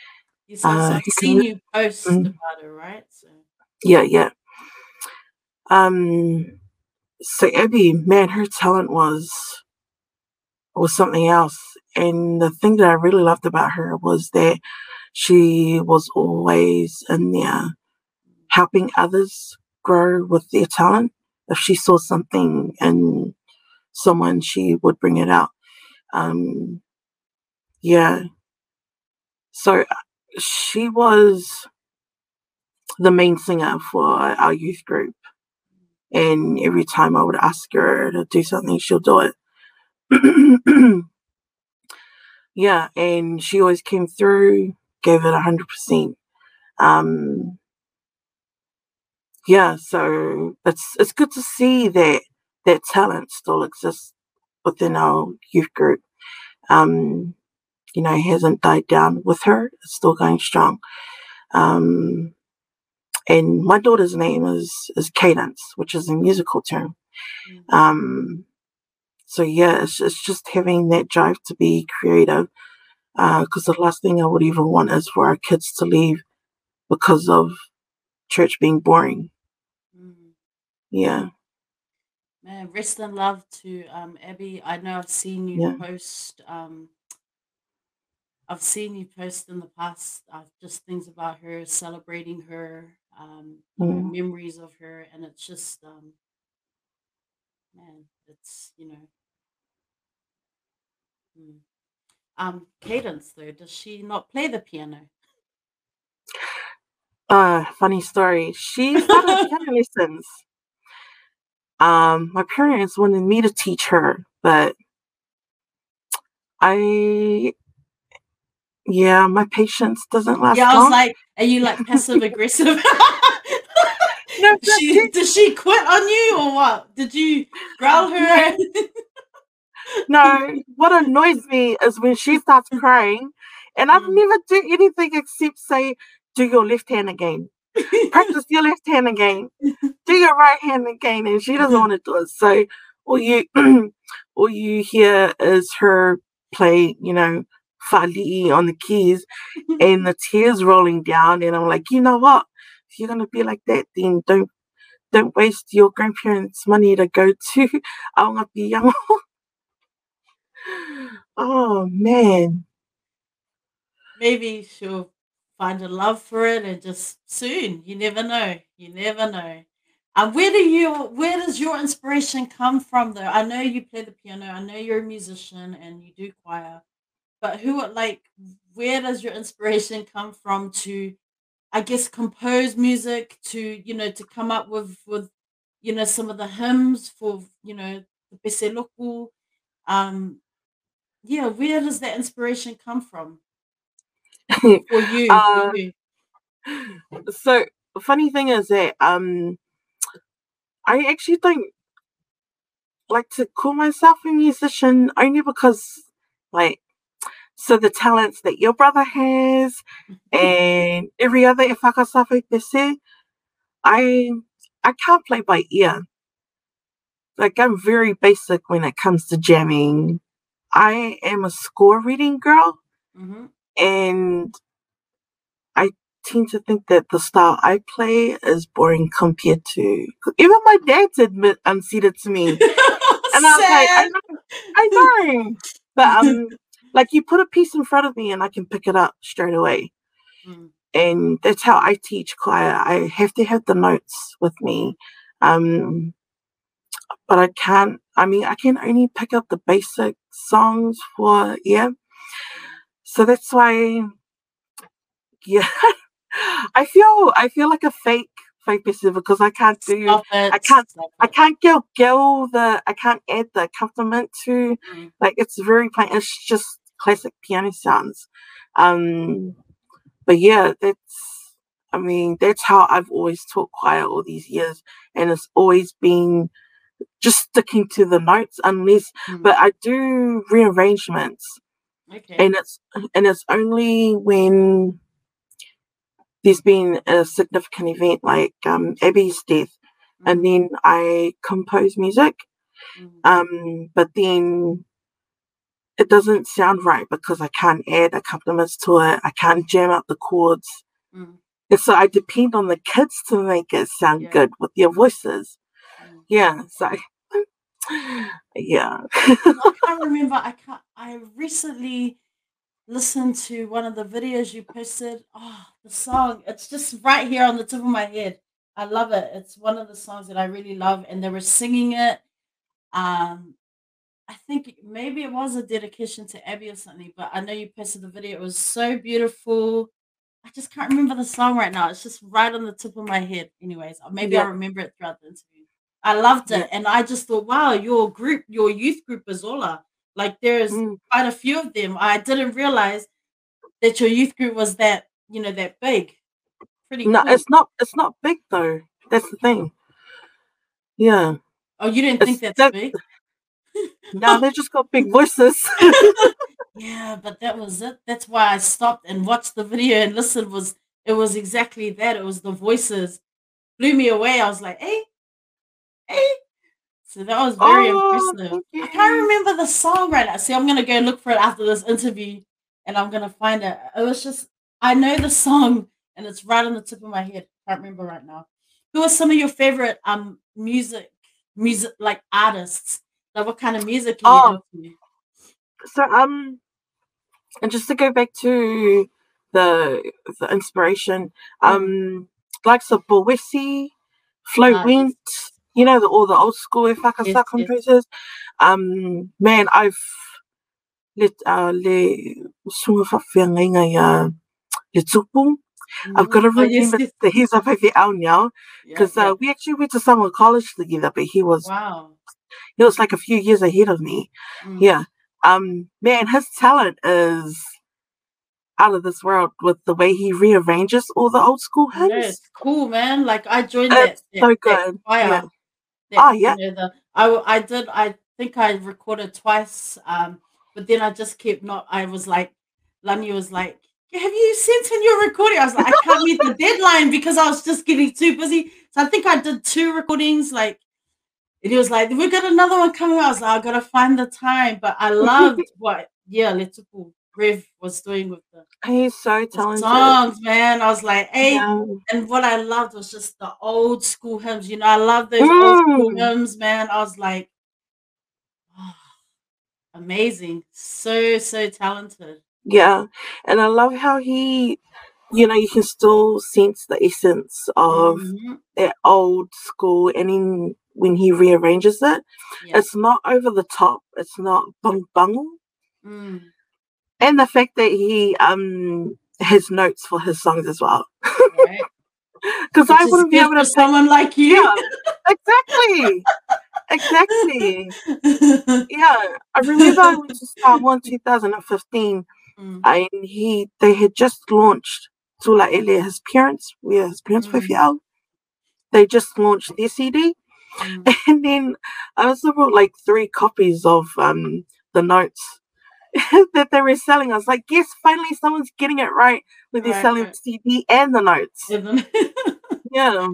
Yes, uh, I've seen you post mm, about her, right? So. Yeah, yeah. Um, so Abby, man, her talent was was something else. And the thing that I really loved about her was that she was always in there helping others grow with their talent. If she saw something in someone, she would bring it out. Um, yeah. So she was the main singer for our youth group. And every time I would ask her to do something, she'll do it. yeah, and she always came through, gave it a hundred percent. Um, yeah, so it's it's good to see that that talent still exists within our youth group. Um, you know, hasn't died down with her; it's still going strong. Um, and my daughter's name is is Cadence, which is a musical term. Mm-hmm. Um, so yeah, it's, it's just having that drive to be creative. Because uh, the last thing I would even want is for our kids to leave because of church being boring. Mm-hmm. Yeah. Man, rest in love to um, Abby. I know I've seen you yeah. post um, I've seen you post in the past uh, just things about her, celebrating her, um, mm. memories of her, and it's just, um, man, it's you know, mm. um, Cadence though, does she not play the piano? Uh, funny story. She started piano lessons. Um, my parents wanted me to teach her, but I yeah, my patience doesn't last. Yeah, I was long. like, are you like passive aggressive? no, she, did she quit on you or what? Did you growl her? no, what annoys me is when she starts crying, and I've mm. never do anything except say, "Do your left hand again." Practice your left hand again. Do your right hand again, and she doesn't mm-hmm. want to do it. So all you all you hear is her play, you know, Fali on the keys and the tears rolling down. And I'm like, you know what? If you're gonna be like that, then don't don't waste your grandparents' money to go to Aongapiango. oh man. Maybe she'll find a love for it and just soon. You never know. You never know. And where do you where does your inspiration come from though? I know you play the piano, I know you're a musician and you do choir, but who like where does your inspiration come from to I guess compose music to, you know, to come up with with you know some of the hymns for, you know, the Peseloku. Um yeah, where does that inspiration come from? For you, uh, for you. so funny thing is that um I actually don't like to call myself a musician only because like so the talents that your brother has and every other e whakasawhi pese, I I can't play by ear. Like I'm very basic when it comes to jamming. I am a score reading girl hmm and I tend to think that the style I play is boring compared to even my dad's admit unseated to me. And I was like, I know, I know. But um like you put a piece in front of me and I can pick it up straight away. Mm, And that's how I teach choir. I have to have the notes with me. Um but I can't I mean I can only pick up the basic songs for yeah. So that's why yeah. I feel I feel like a fake fake person because I can't do I can't I can't go gill the I can't add the accompaniment to Mm, like it's very plain it's just classic piano sounds. Um but yeah, that's I mean, that's how I've always taught choir all these years and it's always been just sticking to the notes unless mm. but I do rearrangements Okay. and it's and it's only when there's been a significant event like um Abby's death and Mm, then I compose music mm, um but then it doesn't sound right because I can't add accompaniments to it. I can't jam up the chords. mm, And so I depend on the kids to make it sound Yeah. good with their voices. mm. Yeah. So yeah. I can't remember. I can't. I recently listened to one of the videos you posted. Oh, the song. It's just right here on the tip of my head. I love it. It's one of the songs that I really love, and they were singing it. Um, I think maybe it was a dedication to Abby or something, but I know you posted the video. It was so beautiful. I just can't remember the song right now. It's just right on the tip of my head. Anyways, maybe I'll remember it throughout the interview. I loved it, and I just thought, wow, your group, your youth group is Ola. Like there's Mm. quite a few of them. I didn't realize that your youth group was that, you know, that big. Pretty No, cool. it's not it's not big though. That's the thing. Yeah. Oh, you didn't think that's that big? no, they just got big voices. Yeah, but that was it. That's why I stopped and watched the video and listened. Was it was exactly that? It was the voices blew me away. I was like, hey. So that was very oh, impressive. I can't remember the song right now. See, I'm gonna go look for it after this interview, and I'm gonna find it. It was just I know the song, and it's right on the tip of my head. I Can't remember right now. Who are some of your favorite um music music like artists? Like what kind of music Oh, so um and just to go back to the the inspiration, Mm. um likes of Bowesi, Ah, yes, Went, you know, the, all the old school yes, Whakasa yes. Um man, I've let uh le sunga whawhianga inga ia le tupu. I've got to Oh yes, remember yes. the he's a with out now because yeah. uh, we actually went to summer college together, but he was Wow. he was like a few years ahead of me. Mm. Yeah. Um man, his talent is out of this world with the way he rearranges all the old school hymns. it's cool, man. Like I joined that It's that so that good. choir. Yeah. Oh you yeah. know the I I did I think I recorded twice. Um, but then I just kept not. I was like, Lani was like, "Have you sent in your recording?" I was like, "I can't meet the deadline because I was just getting too busy." So I think I did two recordings. Like, and he was like, "We got another one coming." out." I was like, "I gotta find the time." But I loved what. Yeah, let's go. Rev was doing with the He's so talented. songs, man. I was like, hey, Yeah. and what I loved was just the old school hymns. You know, I love those old school Mm. hymns, man. I was like, oh, amazing, so so talented. Yeah. And I love how he, you know, you can still sense the essence of Mhm. that old school. And then when he rearranges it, Yeah. it's not over the top. It's not bung bung. Mm. And the fact that he um has notes for his songs as well. Right. Because I wouldn't be able to someone like you. Yeah, exactly. exactly. Yeah. I remember I went to Star One 2015 Mm, and he they had just launched Tula Ele, his parents, where his parents were Mm. fiel. They just launched their CD. mm. And then I also brought like three copies of um the notes that they were selling. Us. Like, yes, finally someone's getting it right when they're Right, selling right. the CD and the notes. Yeah.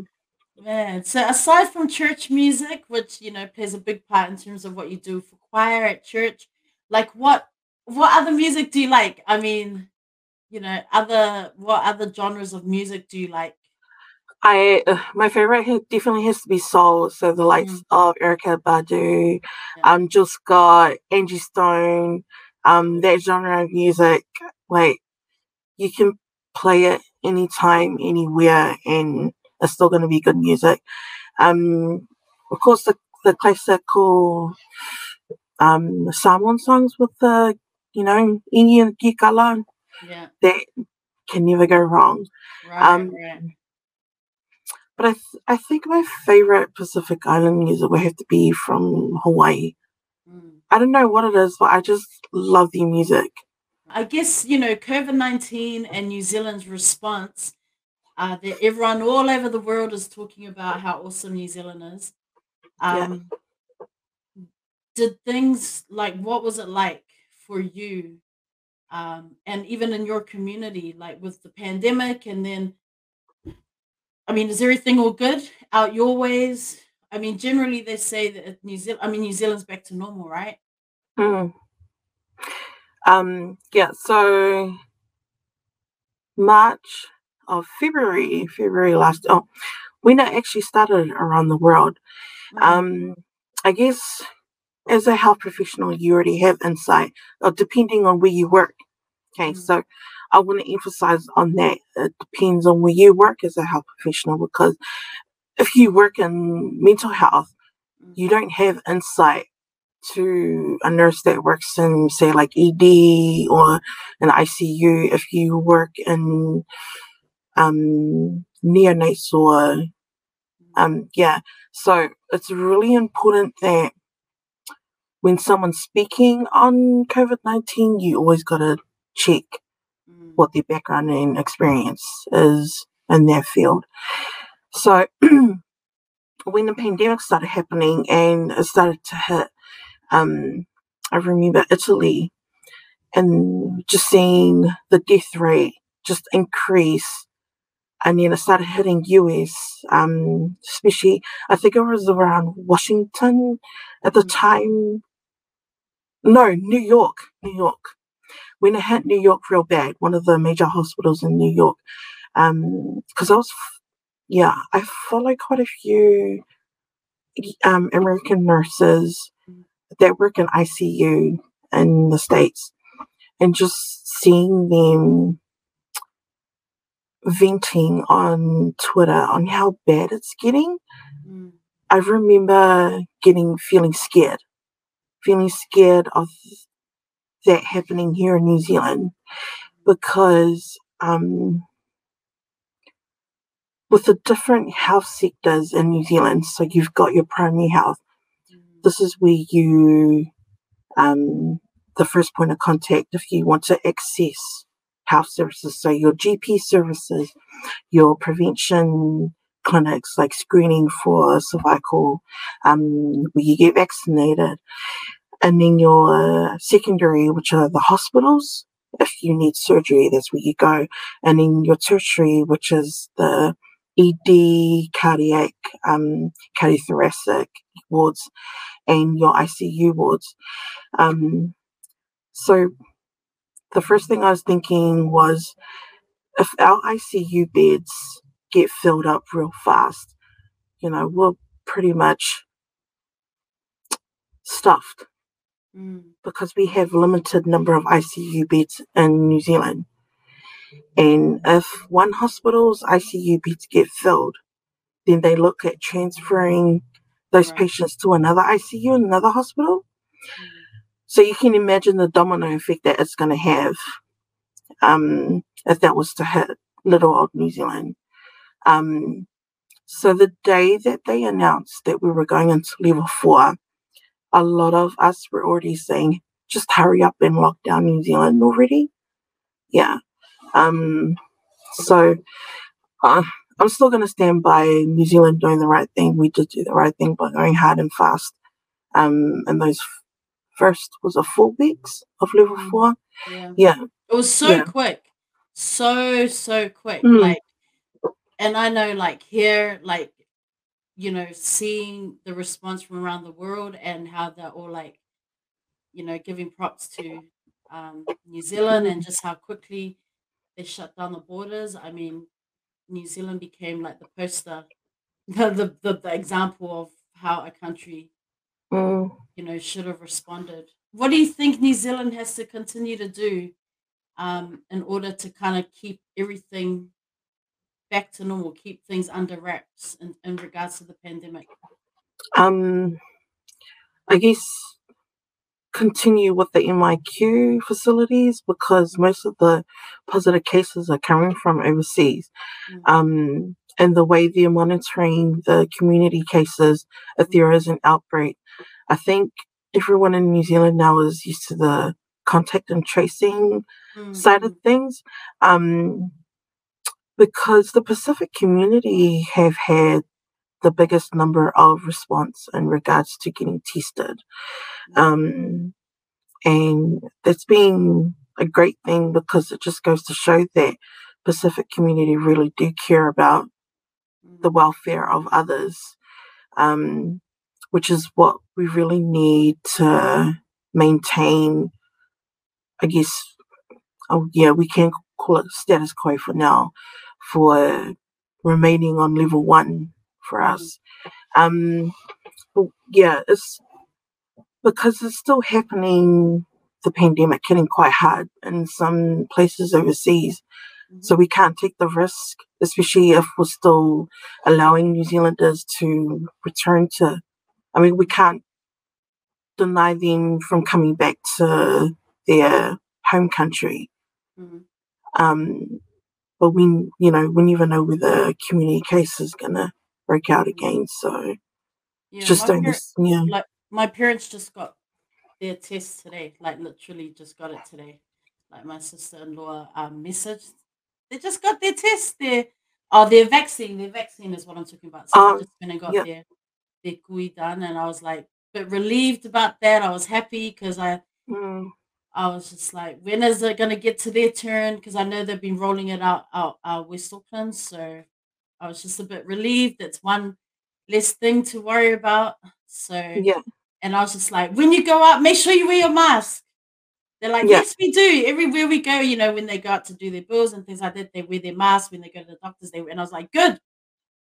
Man, so aside from church music, which you know plays a big part in terms of what you do for choir at church, like what what other music do you like? I mean, you know, other what other genres of music do you like? I uh, my favorite definitely has to be soul. So the likes of Erykah Badu, Yeah. um, Jill Scott, Angie Stone, um, that genre of music. Like you can play it anytime, anywhere, and it's still going to be good music. Um, of course, the the classical um Samoan songs with the you know Indian Kikala Yeah, that can never go wrong. right, Um, right. But I, th- I think my favorite Pacific Island music would have to be from Hawaii. I don't know what it is, but I just love the music. I guess you know COVID nineteen and New Zealand's response. Uh, that everyone all over the world is talking about how awesome New Zealand is. Yeah. Um, Did things like what was it like for you, um, and even in your community, like with the pandemic, and then, I mean, is everything all good out your ways? I mean, generally they say that New Zealand, I mean, New Zealand's back to normal, right? Mm. Um, yeah, so March of February, February last, oh, when it actually started around the world, Mm, um, I guess as a health professional, you already have insight, uh, depending on where you work. Okay, Mhm. so I want to emphasize on that. It depends on where you work as a health professional because if you work in mental health, you don't have insight to a nurse that works in, say, like ED or an ICU. If you work in um, neonates or um, yeah, so it's really important that when someone's speaking on COVID 19, you always got to check mm, what their background and experience is in their field. So when the pandemic started happening and it started to hit, um, I remember Italy and just seeing the death rate just increase. And then it started hitting US, um, especially I think it was around Washington at the Mhm. time. No, New York, New York. When it hit New York real bad, one of the major hospitals in New York. Um, because I was, yeah, I follow quite a few um American nurses that work in ICU in the States and just seeing them venting on Twitter on how bad it's getting. mm, I remember getting feeling scared, feeling scared of that happening here in New Zealand because um, with the different health sectors in New Zealand, so you've got your primary health. mm, This is where you, um, the first point of contact if you want to access health services. So your GP services, your prevention clinics like screening for cervical, um, where you get vaccinated, and then your secondary, which are the hospitals. If you need surgery, that's where you go, and then your tertiary, which is the ED, cardiac, um, cardiothoracic wards, and your ICU wards. Um, so the first thing I was thinking was if our ICU beds get filled up real fast, you know, we're pretty much stuffed Mm. because we have limited number of ICU beds in New Zealand. And if one hospital's ICU beds get filled, then they look at transferring those Right. patients to another ICU in another hospital. So you can imagine the domino effect that it's going to have um, if that was to hit little old New Zealand. Um, so the day that they announced that we were going into level four, a lot of us were already saying, just hurry up and lock down New Zealand already. Yeah. Um, so uh, I'm still going to stand by New Zealand doing the right thing. We did do the right thing by going hard and fast. Um, and those first was a four weeks of level Mm. four. Yeah. Yeah. It was so Yeah. quick. So, so quick. Mm. Like, and I know, like, here, like, you know, seeing the response from around the world and how they're all like, you know, giving props to um, New Zealand and just how quickly they shut down the borders. I mean, New Zealand became like the poster, the the, the, the example of how a country, Mm. you know, should have responded. What do you think New Zealand has to continue to do um, in order to kind of keep everything back to normal, keep things under wraps in, in regards to the pandemic? Um, I guess continue with the MIQ facilities because most of the positive cases are coming from overseas. Mm. Um, and the way they're monitoring the community cases, if there is an outbreak, I think everyone in New Zealand now is used to the contact and tracing Mm, side of mm, things. Um, because the Pacific community have had the biggest number of response in regards to getting tested. Um, and that's been a great thing because it just goes to show that Pacific community really do care about the mm, welfare of others, um, which is what we really need to maintain, I guess, oh yeah, we can call it status quo for now, for remaining on level one for mm, us. Um, yeah, it's because it's still happening, the pandemic hitting quite hard in some places overseas. So mhm, we can't take the risk, especially if we're still allowing New Zealanders to return to. I mean, we can't deny them from coming back to their home country. mhm. Um, but we, you know, we never know where the community case is gonna break out again. So Yeah, just doing par- yeah. like my parents just got their test today, like literally just got it today. Like my sister-in-law um messaged, they just got their test. Their oh, their vaccine. Their vaccine is what I'm talking about. So Um, just went and got yeah. their their kui done, and I was like, but relieved about that. I was happy because I Mm, I was just like, when is it gonna get to their turn? Because I know they've been rolling it out out, out West Auckland, so I was just a bit relieved. It's one less thing to worry about. So, yeah, and I was just like, when you go out, make sure you wear your mask. They're like, yeah. yes, we do. Everywhere we go, you know, when they go out to do their bills and things like that, they wear their mask. When they go to the doctors, they wear and I was like, good,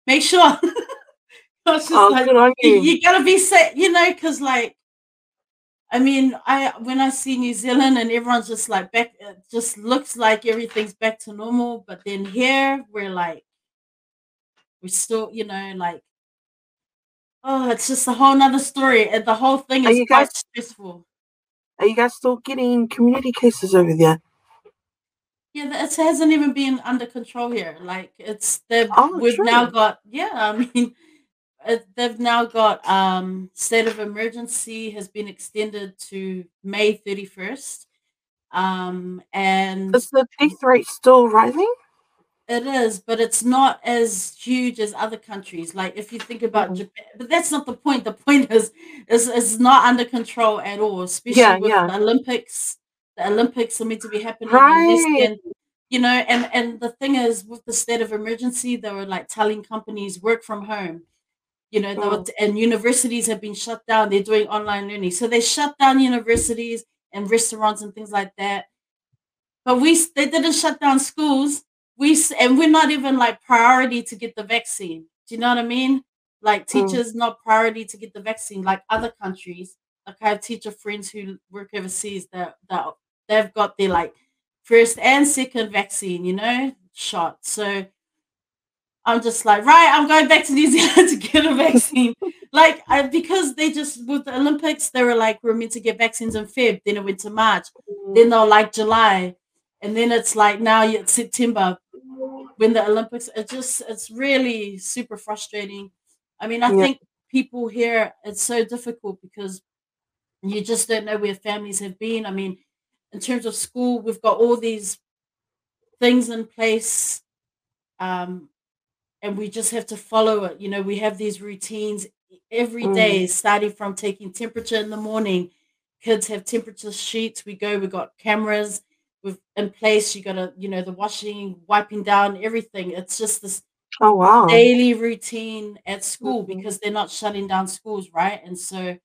make sure. I was just Oh, like, you, you. you gotta be safe, you know, because like I mean, I when I see New Zealand and everyone's just like back, it just looks like everything's back to normal. But then here we're like, we're still, you know, like, oh, it's just a whole nother story, and the whole thing is quite guys stressful. are you guys still getting community cases over there? Yeah, it hasn't even been under control here. Like, it's they've Oh, we've now got yeah. I mean, it, they've now got um state of emergency has been extended to May thirty first. Um, and Is the death rate still rising? It is, but it's not as huge as other countries. Like if you think about Mm. Japan, but that's not the point. The point is, is it's not under control at all. Especially Yeah, with yeah. the Olympics. The Olympics are meant to be happening Right. than, you know. And and the thing is, with the state of emergency, they were like telling companies work from home. You know, they were, Mm. and universities have been shut down. They're doing online learning, so they shut down universities and restaurants and things like that but we they didn't shut down schools. We and we're not even like priority to get the vaccine. Do you know what I mean? Like mm. teachers mm. not priority to get the vaccine like other countries. Like I have teacher friends who work overseas that that they've got their like first and second vaccine, you know, shot. So I'm just like, right, I'm going back to New Zealand to get a vaccine. like, I, because they just, with the Olympics, they were like, we're meant to get vaccines in Feb, then it went to March, mm. then they're like July, and then it's like now it's September when the Olympics, it just, it's really super frustrating. I mean, I yeah. think people here, it's so difficult because you just don't know where families have been. I mean, in terms of school, we've got all these things in place. Um, and we just have to follow it. You know, we have these routines every day, mm. starting from taking temperature in the morning. Kids have temperature sheets. We go, we got cameras with in place. You gotta, you know, the washing, wiping down, everything. It's just this oh wow daily routine at school mm-hmm. because they're not shutting down schools, right? And so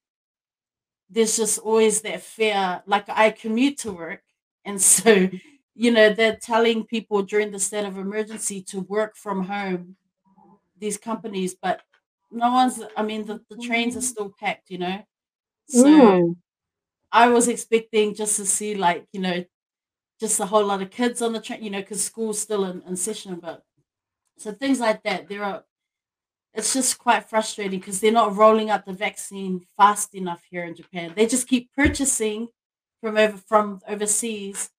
there's just always that fear. Like I commute to work, and so you know they're telling people during the state of emergency to work from home these companies, but no one's. I mean, the, the trains are still packed. You know, so mm. I was expecting just to see like you know, just a whole lot of kids on the train. You know, because school's still in, in session, but so things like that. There are. It's just quite frustrating because they're not rolling out the vaccine fast enough here in Japan. They just keep purchasing from over from overseas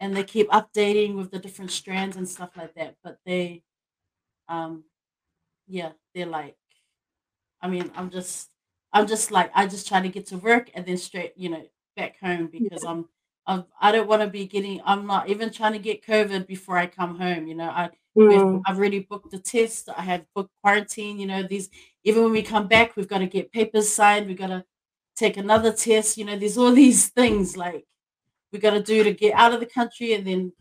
and they keep updating with the different strands and stuff like that. But they um yeah, they're like, I mean, I'm just, I'm just like, I just try to get to work and then straight, you know, back home because I'm, I'm I don't want to be getting, I'm not even trying to get COVID before I come home. You know, I, mm. I've already booked the test. I have booked quarantine. You know, these, even when we come back, we've got to get papers signed. We've got to take another test. You know, there's all these things like we've got to do to get out of the country and then,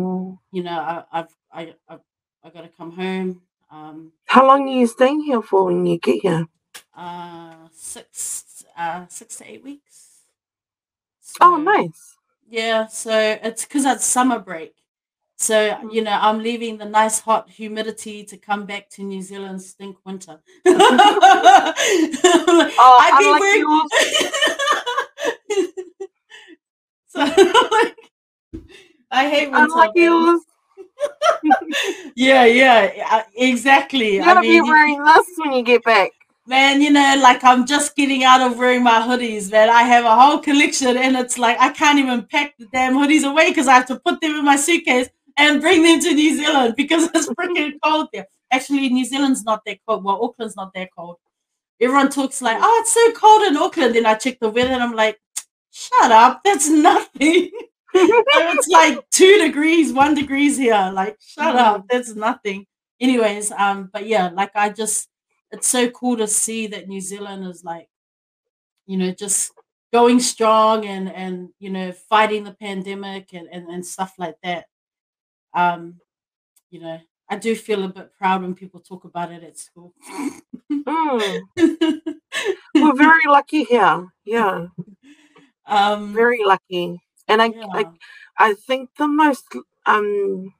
mm. you know, I, I've, I, I've, I got to come home um, How long are you staying here for when you get here? Uh, six, uh, six to eight weeks. So, oh, nice. Yeah, so it's because it's summer break. So, you know, I'm leaving the nice hot humidity to come back to New Zealand stink winter. oh, I've been wearing... so, like, I hate winter. Unlike yours yeah, yeah, uh, exactly. You're I mean, be wearing this when you get back. Man, you know, like I'm just getting out of wearing my hoodies, man. I have a whole collection, and it's like I can't even pack the damn hoodies away because I have to put them in my suitcase and bring them to New Zealand because it's freaking cold there. Actually, New Zealand's not that cold. Well, Auckland's not that cold. Everyone talks like, "Oh, it's so cold in Auckland." Then I check the weather, and I'm like, "Shut up! That's nothing." it's like two degrees, one degrees here. Like, shut up. Mm. That's nothing. Anyways, um, but yeah, like I just it's so cool to see that New Zealand is like, you know, just going strong and and you know, fighting the pandemic and, and, and stuff like that. Um, you know, I do feel a bit proud when people talk about it at school. mm. We're very lucky here. Yeah. Um, very lucky and I, yeah. I I think the most um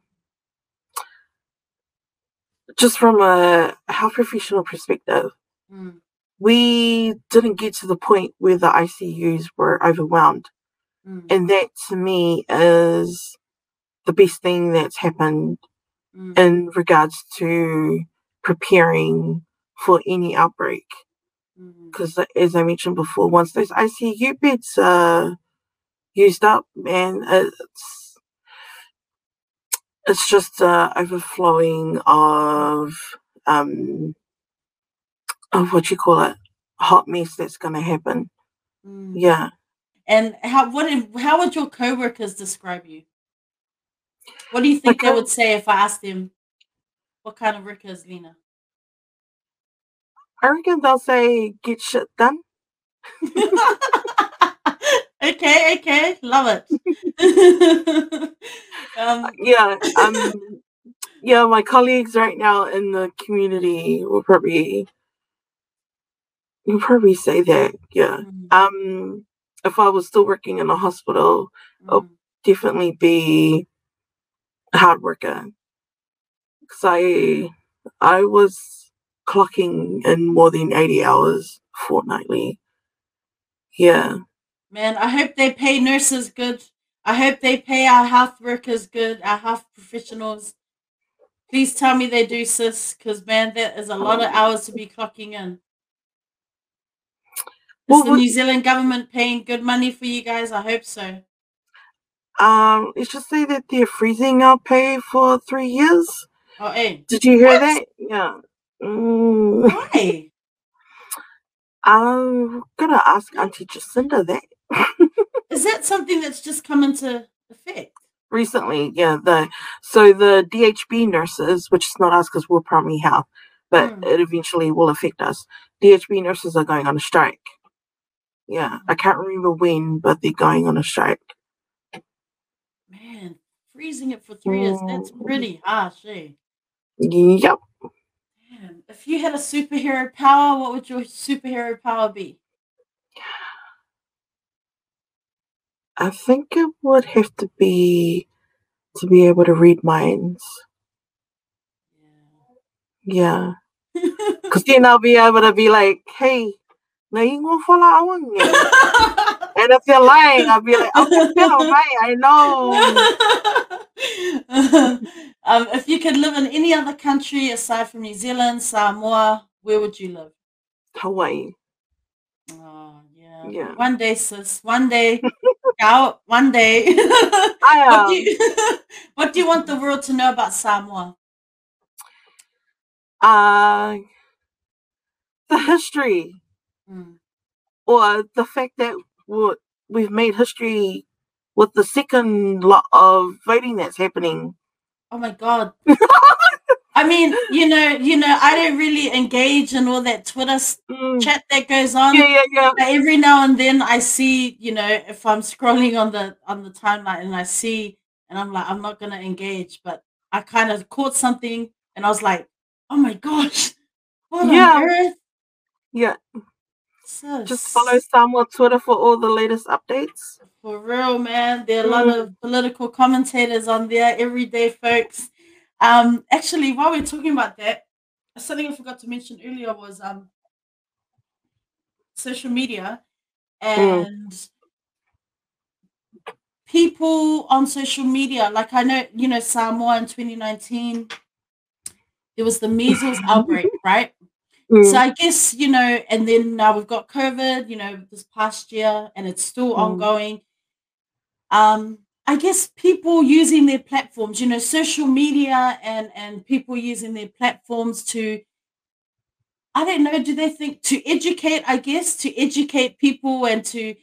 just from a health professional perspective, mm. we didn't get to the point where the ICUs were overwhelmed. Mm. And that to me is the best thing that's happened mm. in regards to preparing for any outbreak. Because, mm. as I mentioned before, once those ICU beds are used up, man. It's it's just uh, overflowing of um of what you call it, hot mess that's going to happen. Mm. Yeah. And how what how would your coworkers describe you? What do you think they would say if I asked them what kind of worker is Lina? I reckon they'll say get shit done. okay, okay, love it. um, yeah, um, yeah, my colleagues right now in the community will probably you probably say that, yeah. Mm. Um, if I was still working in a hospital, mm. I'll definitely be a hard worker. Because I, I was clocking in more than 80 hours fortnightly. Yeah. Man, I hope they pay nurses good. I hope they pay our health workers good, our health professionals. Please tell me they do, sis, because man, that is a lot of hours to be clocking in. Is the New Zealand government paying good money for you guys? I hope so. Um, let's just say that they're freezing our pay for three years. Oh, hey. Did you hear what? that? Yeah. Mm. Why? I'm gonna ask Auntie Jacinda that. Is that something that's just come into effect? Recently, yeah. The so the DHB nurses, which is not us because we're primary health, but mm. it eventually will affect us. DHB nurses are going on a strike. Yeah, I can't remember when, but they're going on a strike. Man, freezing it for three years, that's mm. pretty harsh, eh? Yep. Man, if you had a superhero power, what would your superhero power be? I think it would have to be to be able to read minds. Yeah. Because then I'll be able to be like, hey, now you going to fall out on me. and if you're lying, I'll be like, oh, you're right, I know. um, if you could live in any other country aside from New Zealand, Samoa, where would you live? Hawaii. Oh, yeah. yeah. One day, sis. One day. out. One day. I, um, what, do you, what do you want the world to know about Samoa? Uh, the history Mm. Or the fact that we've made history with the second lot of voting that's happening. Oh my god. I mean, you know, you know, I don't really engage in all that Twitter mm. chat that goes on. Yeah, yeah, yeah. But every now and then I see, you know, if I'm scrolling on the on the timeline and I see and I'm like, I'm not gonna engage, but I kind of caught something and I was like, oh my gosh, what yeah. on earth? Yeah. So Just follow Samoa Twitter for all the latest updates. For real, man. There are a lot mm. of political commentators on there, everyday folks. Um, actually, while we're talking about that, something I forgot to mention earlier was um social media mm. and mm. people on social media. Like I know, you know, Samoa in 2019, there was the measles outbreak, right? Mm. So I guess, you know, and then now we've got COVID, you know, this past year and it's still mm. ongoing. Um, I guess people using their platforms, you know, social media and and people using their platforms to I don't know, do they think to educate, I guess, to educate people and to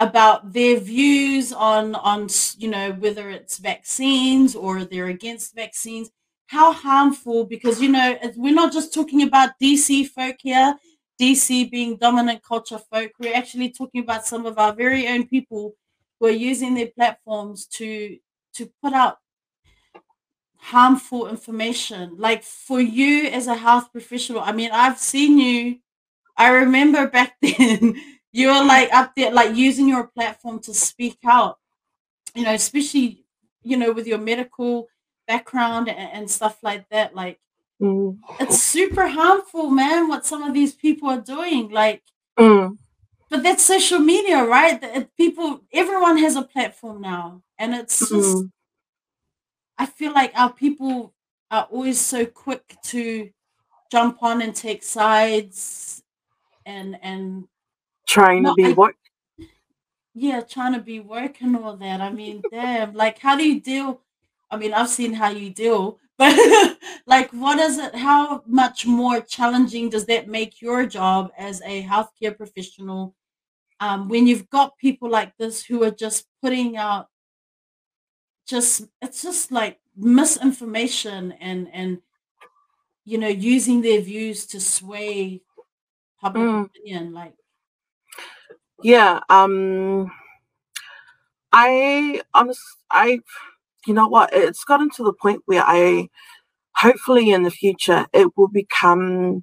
about their views on on you know whether it's vaccines or they're against vaccines how harmful? Because you know we're not just talking about dc folk here dc being dominant culture folk we're actually talking about some of our very own people who are using their platforms to to put out harmful information like for you as a health professional i mean i've seen you i remember back then you were like up there like using your platform to speak out you know especially you know with your medical background and, and stuff like that like mm. it's super harmful man what some of these people are doing like mm. But that's social media right people everyone has a platform now and it's just mm. i feel like our people are always so quick to jump on and take sides and and trying to be what yeah trying to be work and all that i mean damn like how do you deal I mean, I've seen how you deal, but like, what is it? How much more challenging does that make your job as a healthcare professional um, when you've got people like this who are just putting out just it's just like misinformation and and you know using their views to sway public mm. opinion like yeah um i honest i you know what? It's gotten to the point where I hopefully in the future it will become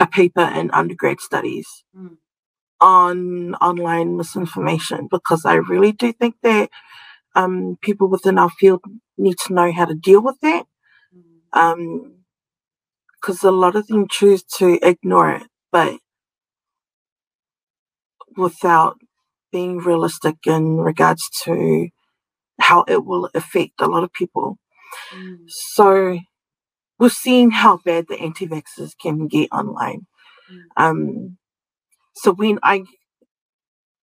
a paper in undergrad studies mm. On online misinformation because I really do think that um, people within our field need to know how to deal with that. Because um, a lot of them choose to ignore it, but without being realistic in regards to how it will affect a lot of people. Mm. So we're seeing how bad the anti-vaxxers can get online. Mm. Um, so when I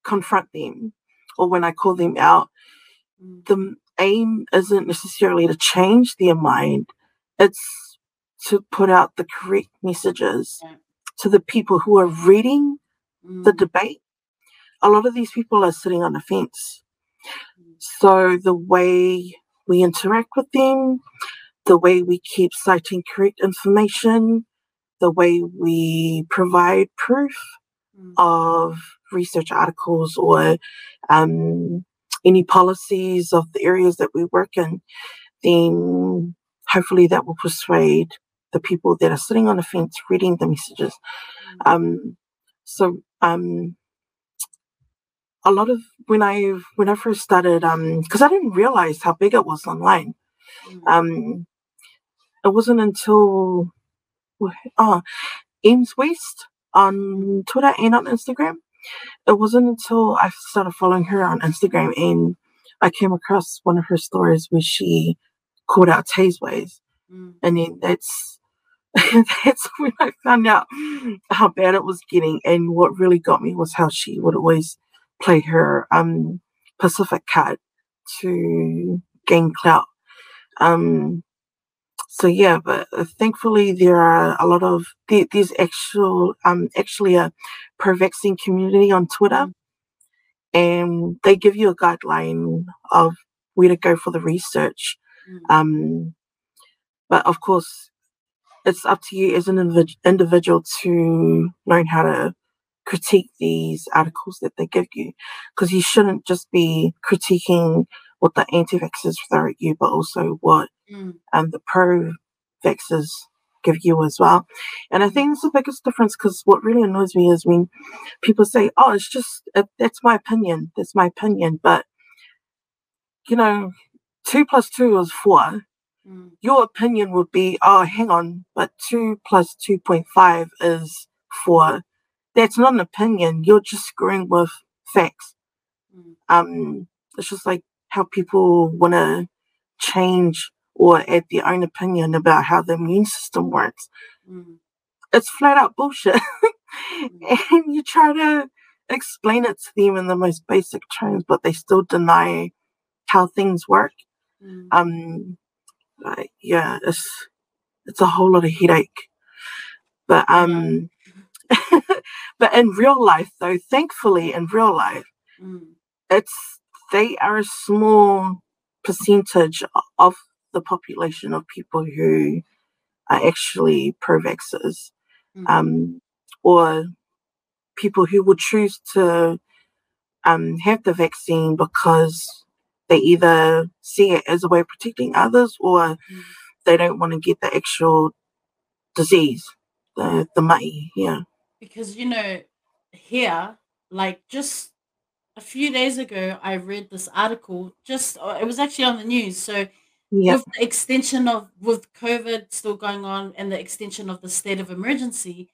confront them or when I call them out, mm. the aim isn't necessarily to change their mind, it's to put out the correct messages yeah. to the people who are reading mm. the debate. A lot of these people are sitting on the fence. Mm. So the way we interact with them, the way we keep citing correct information, the way we provide proof mm. Of research articles or um, any policies of the areas that we work in, then hopefully that will persuade the people that are sitting on the fence reading the messages. Mm. Um, so um, a lot of when I when I first started, because um, I didn't realize how big it was online. Mm. Um, it wasn't until oh, Ames West on Twitter and on Instagram. It wasn't until I started following her on Instagram and I came across one of her stories where she called out Taseways. Mm. And then that's that's when I found out how bad it was getting. And what really got me was how she would always play her um, Pacific card to gain clout. Um, so yeah, but uh, thankfully there are a lot of there's actual um actually a pro-vaccine community on Twitter, mm. and they give you a guideline of where to go for the research. Mm. Um, but of course, it's up to you as an individ- individual to learn how to critique these articles that they give you, because you shouldn't just be critiquing what the anti-vaxxers throw at you, but also what mm. um, the pro-vaxxers give you as well. And I think it's the biggest difference because what really annoys me is when people say, "Oh, it's just it, that's my opinion. That's my opinion," but you know, two plus two is four. Mm. Your opinion would be, "Oh, hang on, but two plus two point five is four. That's not an opinion. You're just screwing with facts. Mm. Um, it's just like how people want to change or add their own opinion about how the immune system works. Mm. It's flat out bullshit. mm. And you try to explain it to them in the most basic terms, but they still deny how things work. Mm. Um, like, yeah, it's it's a whole lot of headache. But um, but in real life, though, thankfully, in real life, mm. it's they are a small percentage of the population of people who are actually pro vaxxers mm-hmm. um, or people who would choose to um, have the vaccine because they either see it as a way of protecting others or mm-hmm. they don't want to get the actual disease, the, the mai, yeah. Because, you know, here, like just a few days ago, I read this article. Just uh, it was actually on the news. So yep. with the extension of with COVID still going on and the extension of the state of emergency,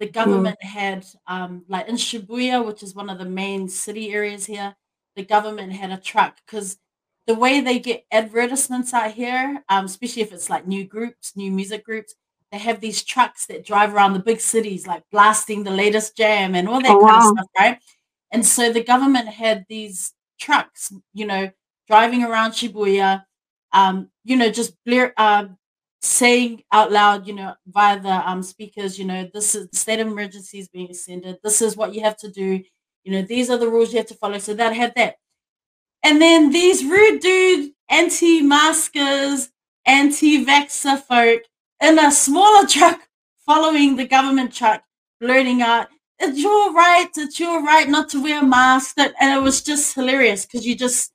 the mm. government mm. had um, like in Shibuya, which is one of the main city areas here, the government had a truck because the way they get advertisements out here, um, especially if it's like new groups, new music groups, they have these trucks that drive around the big cities, like blasting the latest jam and all that oh, kind wow. of stuff, right? And so the government had these trucks, you know, driving around Shibuya, um, you know, just blare, uh, saying out loud, you know, via the um, speakers, you know, this is state of emergency is being extended. This is what you have to do. You know, these are the rules you have to follow. So that had that. And then these rude dude anti-maskers, anti-vaxxer folk in a smaller truck following the government truck, blurting out, it's your right, it's your right not to wear a mask. And it was just hilarious because you just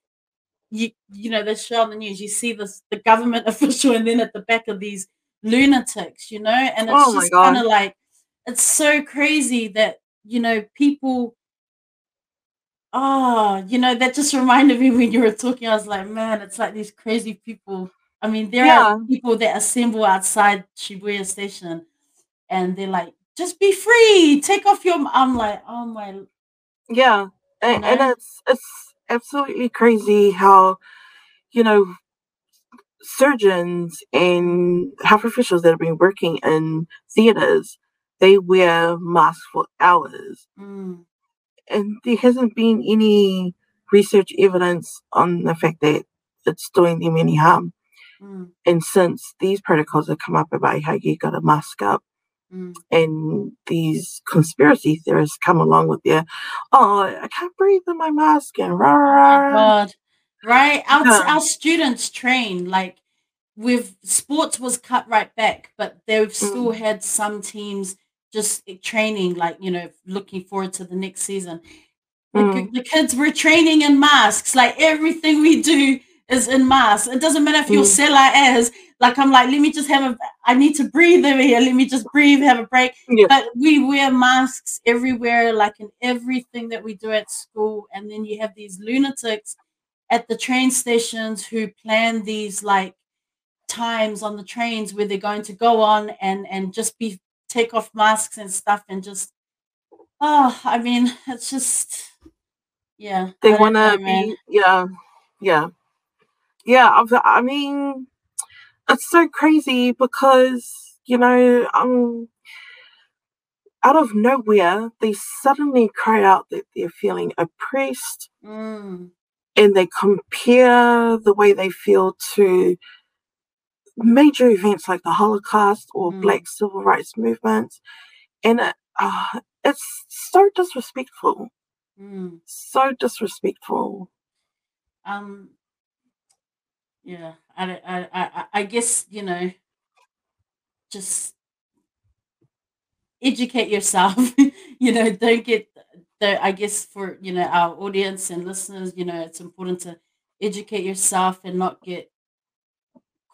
you you know they show on the news, you see this the government official and then at the back of these lunatics, you know, and it's oh just kind of like it's so crazy that you know people oh, you know, that just reminded me when you were talking. I was like, man, it's like these crazy people. I mean, there Yeah. are people that assemble outside Shibuya Station, and they're like, just be free, take off your. m-" I'm like, oh my, Yeah, and, and know? it's it's absolutely crazy how you know surgeons and health officials that have been working in theaters they wear masks for hours, Mm, and there hasn't been any research evidence on the fact that it's doing them any harm. mm, And since these protocols have come up about how you got to mask up, mm. and these conspiracy theorists come along with their, oh, I can't breathe in my mask and rah, Oh my rah, rah. God. Right? Our, our students train like with sports was cut right back, but they've still Mm. had some teams just eh, training, like, you know, looking forward to the next season. Mm. ki- the kids were training in masks, like everything we do is in masks. It doesn't matter if your Mm. is like I'm like, let me just have a I need to breathe over here. Let me just breathe, have a break Yeah. but we wear masks everywhere, like in everything that we do at school. And then you have these lunatics at the train stations who plan these like times on the trains where they're going to go on and and just be take off masks and stuff and just oh, I mean, it's just yeah. They want to know, be, yeah, yeah, yeah. I've, I mean, it's so crazy because you know, um, out of nowhere, they suddenly cry out that they're feeling oppressed, Mm, and they compare the way they feel to major events like the Holocaust or Mm. Black civil rights movements, and it, uh, it's so disrespectful, mm. so disrespectful. Um yeah, I, I, I, I guess, you know, just educate yourself you know don't get the i guess for you know our audience and listeners you know it's important to educate yourself and not get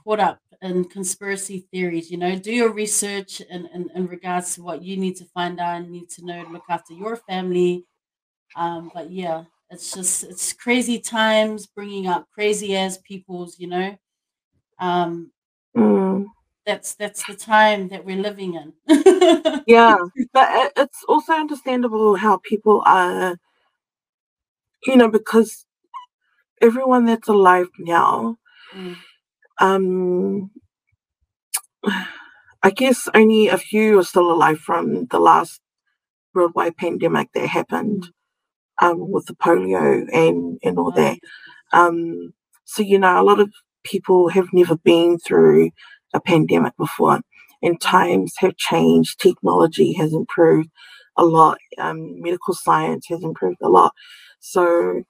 caught up in conspiracy theories you know do your research in, in, in regards to what you need to find out and need to know look after your family. Um but yeah it's just it's crazy times bringing up crazy as peoples you know? Um Mm. that's that's the time that we're living in. Yeah, but it's also understandable how people are, you know, because everyone that's alive now, Mm, um, I guess only a few are still alive from the last worldwide pandemic that happened, um, with the polio and and all that. Um, so you know, a lot of people have never been through a pandemic before, and times have changed. Technology has improved a lot. Um, medical science has improved a lot. So,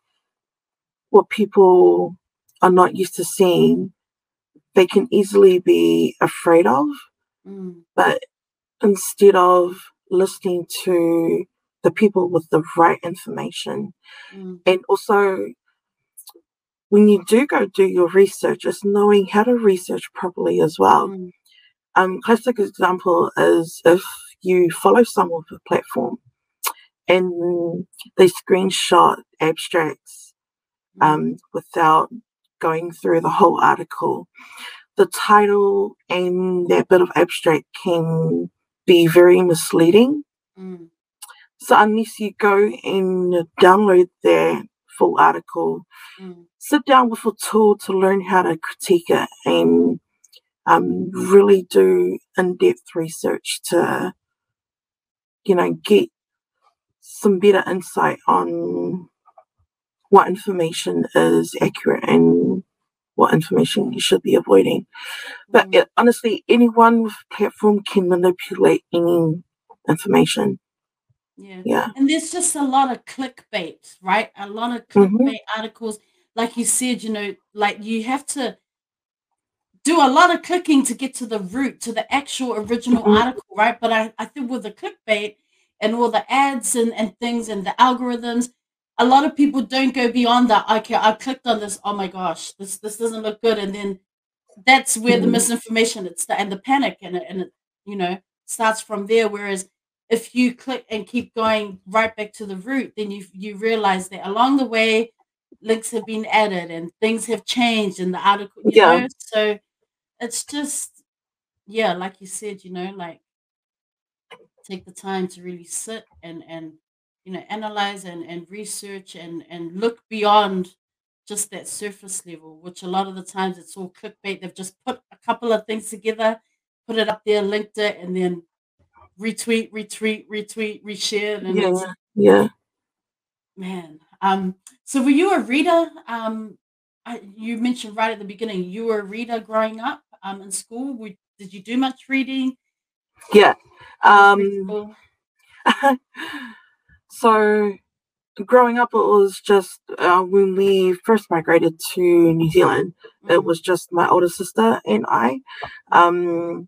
what people are not used to seeing, they can easily be afraid of. Mm, But instead of listening to the people with the right information, mm, and also when you do go do your research, it's knowing how to research properly as well. mm, Um, classic example is if you follow someone with a platform and they screenshot abstracts um, without going through the whole article, the title and that bit of abstract can be very misleading. mm, So unless you go and download their full article, mm, sit down with a tool to learn how to critique it and um, really do in-depth research to, you know, get some better insight on what information is accurate and what information you should be avoiding. But mm. it, honestly, anyone with a platform can manipulate any information. Yeah. Yeah. And there's just a lot of clickbait, right? A lot of hmm clickbait articles. Like you said, you know, like you have to do a lot of clicking to get to the root, to the actual original hmm article, right? But I, I think with the clickbait and all the ads and, and things and the algorithms, a lot of people don't go beyond that. Okay, I clicked on this. Oh my gosh, this this doesn't look good. And then that's where the hmm misinformation it's the, and the panic and it, and it, you know starts from there. Whereas if you click and keep going right back to the root, then you you realize that along the way links have been added and things have changed in the article. yeah. Know? So it's just yeah, like you said, you know, like take the time to really sit and and you know analyze and and research and and look beyond just that surface level, which a lot of the times it's all clickbait. They've just put a couple of things together, put it up there, linked it, and then retweet, retweet, retweet, reshare. And yeah, yeah. Man, um, so were you a reader? Um, I, you mentioned right at the beginning you were a reader growing up um, in school. Did you do much reading? Yeah. Um, so growing up, it was just uh, when we first migrated to New Zealand, mm-hmm. it was just my older sister and I. Um,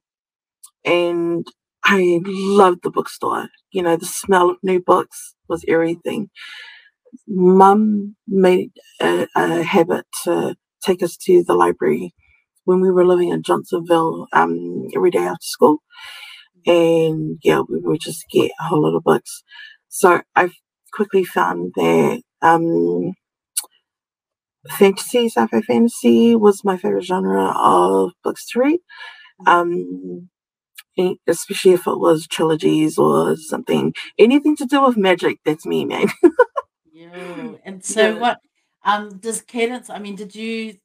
and I loved the bookstore. You know, the smell of new books was everything. Mum made a, a habit to take us to the library when we were living in Johnsonville um, every day after school. And yeah, we would just get a whole lot of books. So I quickly found that um, fantasy, sci-fi fantasy was my favorite genre of books to read. Um, especially if it was trilogies or something, anything to do with magic. That's me, man. yeah. And so, yeah. what um does Cadence? I mean, did you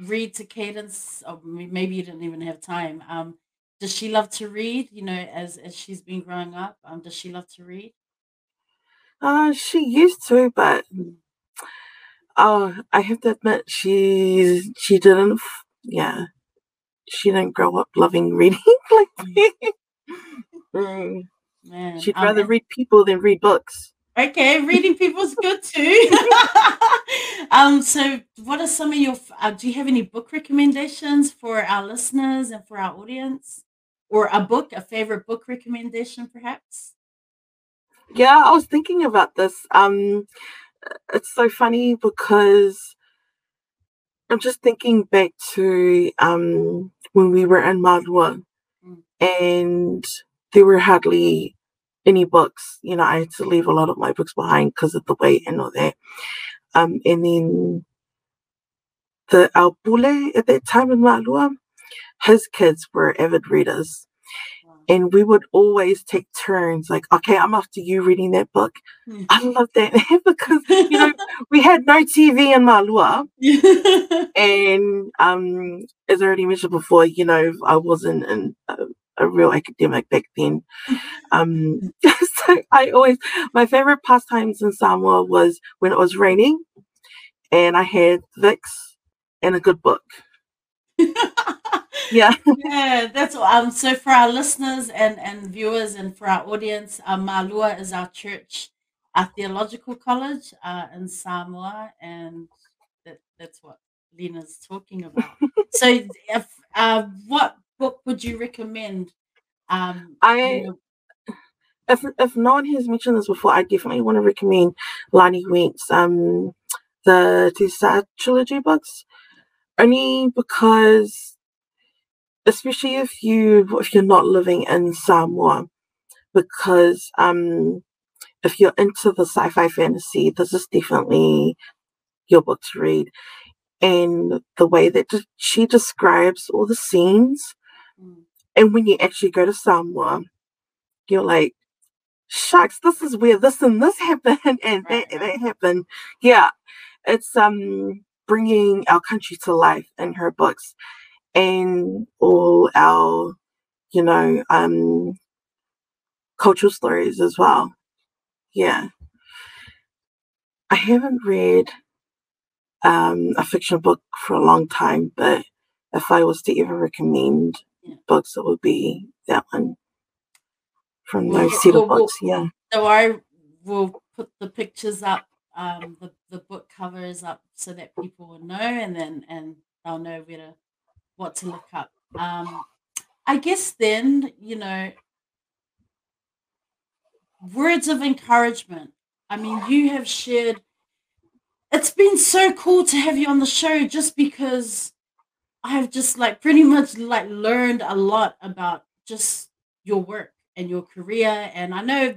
read to Cadence? Or maybe you didn't even have time. Um, does she love to read? You know, as as she's been growing up, um, does she love to read? Uh, she used to, but uh, I have to admit, she she didn't. Yeah, she didn't grow up loving reading like mm. me. mm. Man, She'd rather um, read people than read books. Okay, reading people's good too. um, so what are some of your? Uh, do you have any book recommendations for our listeners and for our audience, or a book, a favorite book recommendation, perhaps? Yeah, I was thinking about this. Um, it's so funny because I'm just thinking back to um, when we were in Malua mm. and there were hardly any books. You know, I had to leave a lot of my books behind because of the weight and all that. Um, and then the Aupule at that time in Malua, his kids were avid readers and we would always take turns like okay i'm after you reading that book. Mm. i love that because you know we had no tv in malua and um as i already mentioned before you know i wasn't in a, a real academic back then. Um so i always my favorite pastimes in samoa was when it was raining and i had Vicks and a good book yeah yeah that's um so for our listeners and and viewers and for our audience uh, malua is our church our theological college uh, in samoa and that, that's what lina's talking about so if uh, what book would you recommend um i you know, if if no one has mentioned this before, I definitely want to recommend Lani Wendt's um the Telesa trilogy books. Only because especially if you if you're not living in Samoa, because um, if you're into the sci-fi fantasy, this is definitely your book to read. And the way that she describes all the scenes, mm. and when you actually go to Samoa, you're like, shucks, this is where this and this happened, and that, that happened. Yeah, it's um bringing our country to life in her books and all our, you know, um, cultural stories as well. Yeah. I haven't read um, a fiction book for a long time, but if I was to ever recommend yeah. books, it would be that one from those set of books. Yeah. So I will put the pictures up, um, the, the book covers up so that people will know and then and they'll know where to what to look up. Um, I guess then, you know, words of encouragement. I mean, you have shared, it's been so cool to have you on the show just because I've just like pretty much like learned a lot about just your work and your career. And I know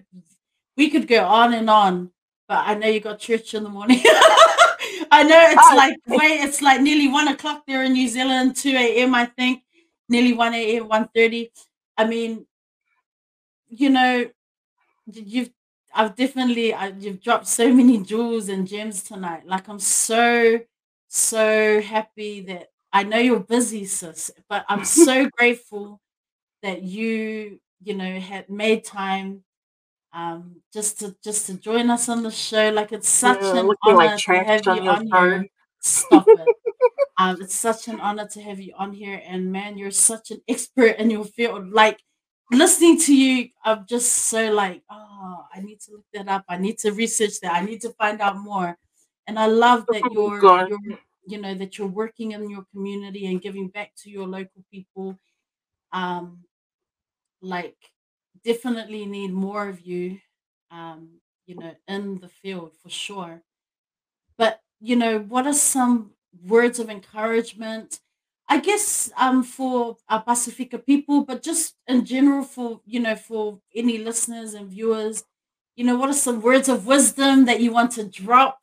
we could go on and on, but I know you got church in the morning. I know it's like wait, it's like nearly one o'clock there in New Zealand, two a.m. I think, nearly one a.m. one thirty. I mean, you know, you've I've definitely I, you've dropped so many jewels and gems tonight. Like I'm so so happy that I know you're busy, sis, but I'm so grateful that you you know had made time um just to just to join us on the show. Like it's such yeah, an honor like to have you on here. Stop it. um, it's such an honor to have you on here, and man, you're such an expert in your field. Like listening to you, I'm just so like, oh, I need to look that up. I need to research that. I need to find out more. And I love that oh you're, you're you know, that you're working in your community and giving back to your local people. Um, like definitely need more of you, um, you know, in the field for sure. But you know, what are some words of encouragement? I guess um, for our Pasifika people, but just in general for you know for any listeners and viewers, you know, what are some words of wisdom that you want to drop?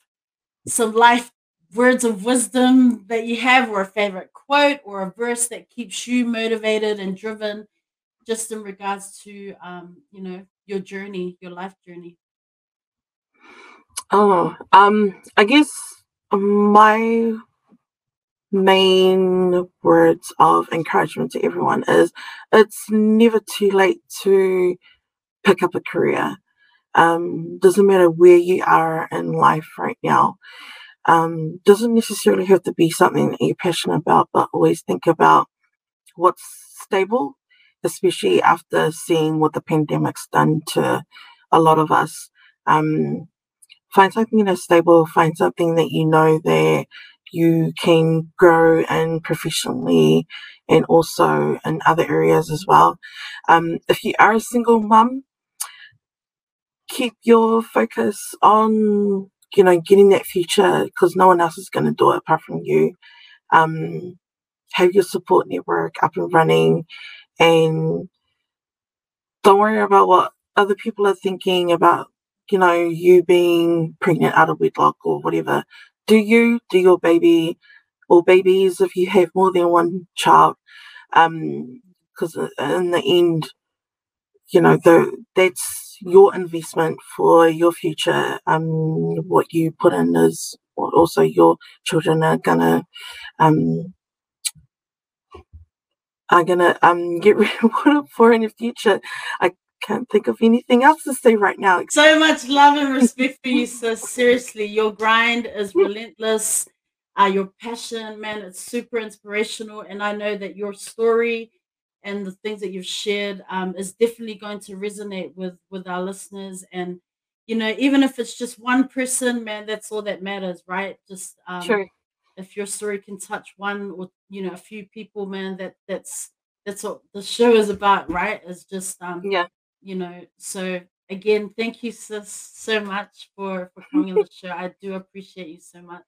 Some life words of wisdom that you have, or a favorite quote, or a verse that keeps you motivated and driven, just in regards to um, you know your journey, your life journey. Oh, um, I guess my main words of encouragement to everyone is it's never too late to pick up a career. Um, doesn't matter where you are in life right now. Um, doesn't necessarily have to be something that you're passionate about, but always think about what's stable, especially after seeing what the pandemic's done to a lot of us. Um, find something that's stable, find something that you know that you can grow and professionally and also in other areas as well. Um, if you are a single mum, keep your focus on you know getting that future because no one else is going to do it apart from you. Um, have your support network up and running, and don't worry about what other people are thinking about you know you being pregnant out of wedlock or whatever do you, do your baby or babies if you have more than one child, because um, in the end, you know, the, that's your investment for your future. Um, what you put in is what also your children are gonna um, are gonna um get rewarded for in the future. I can't think of anything else to say right now. So much love and respect for you, sis. Seriously, your grind is relentless. Uh, your passion, man, it's super inspirational. And I know that your story and the things that you've shared um, is definitely going to resonate with with our listeners. And you know, even if it's just one person, man, that's all that matters, right? Just um, sure. If your story can touch one or you know a few people, man, that that's that's what the show is about, right? It's just um, yeah. you know so again thank you sis so much for for coming on the show. I do appreciate you so much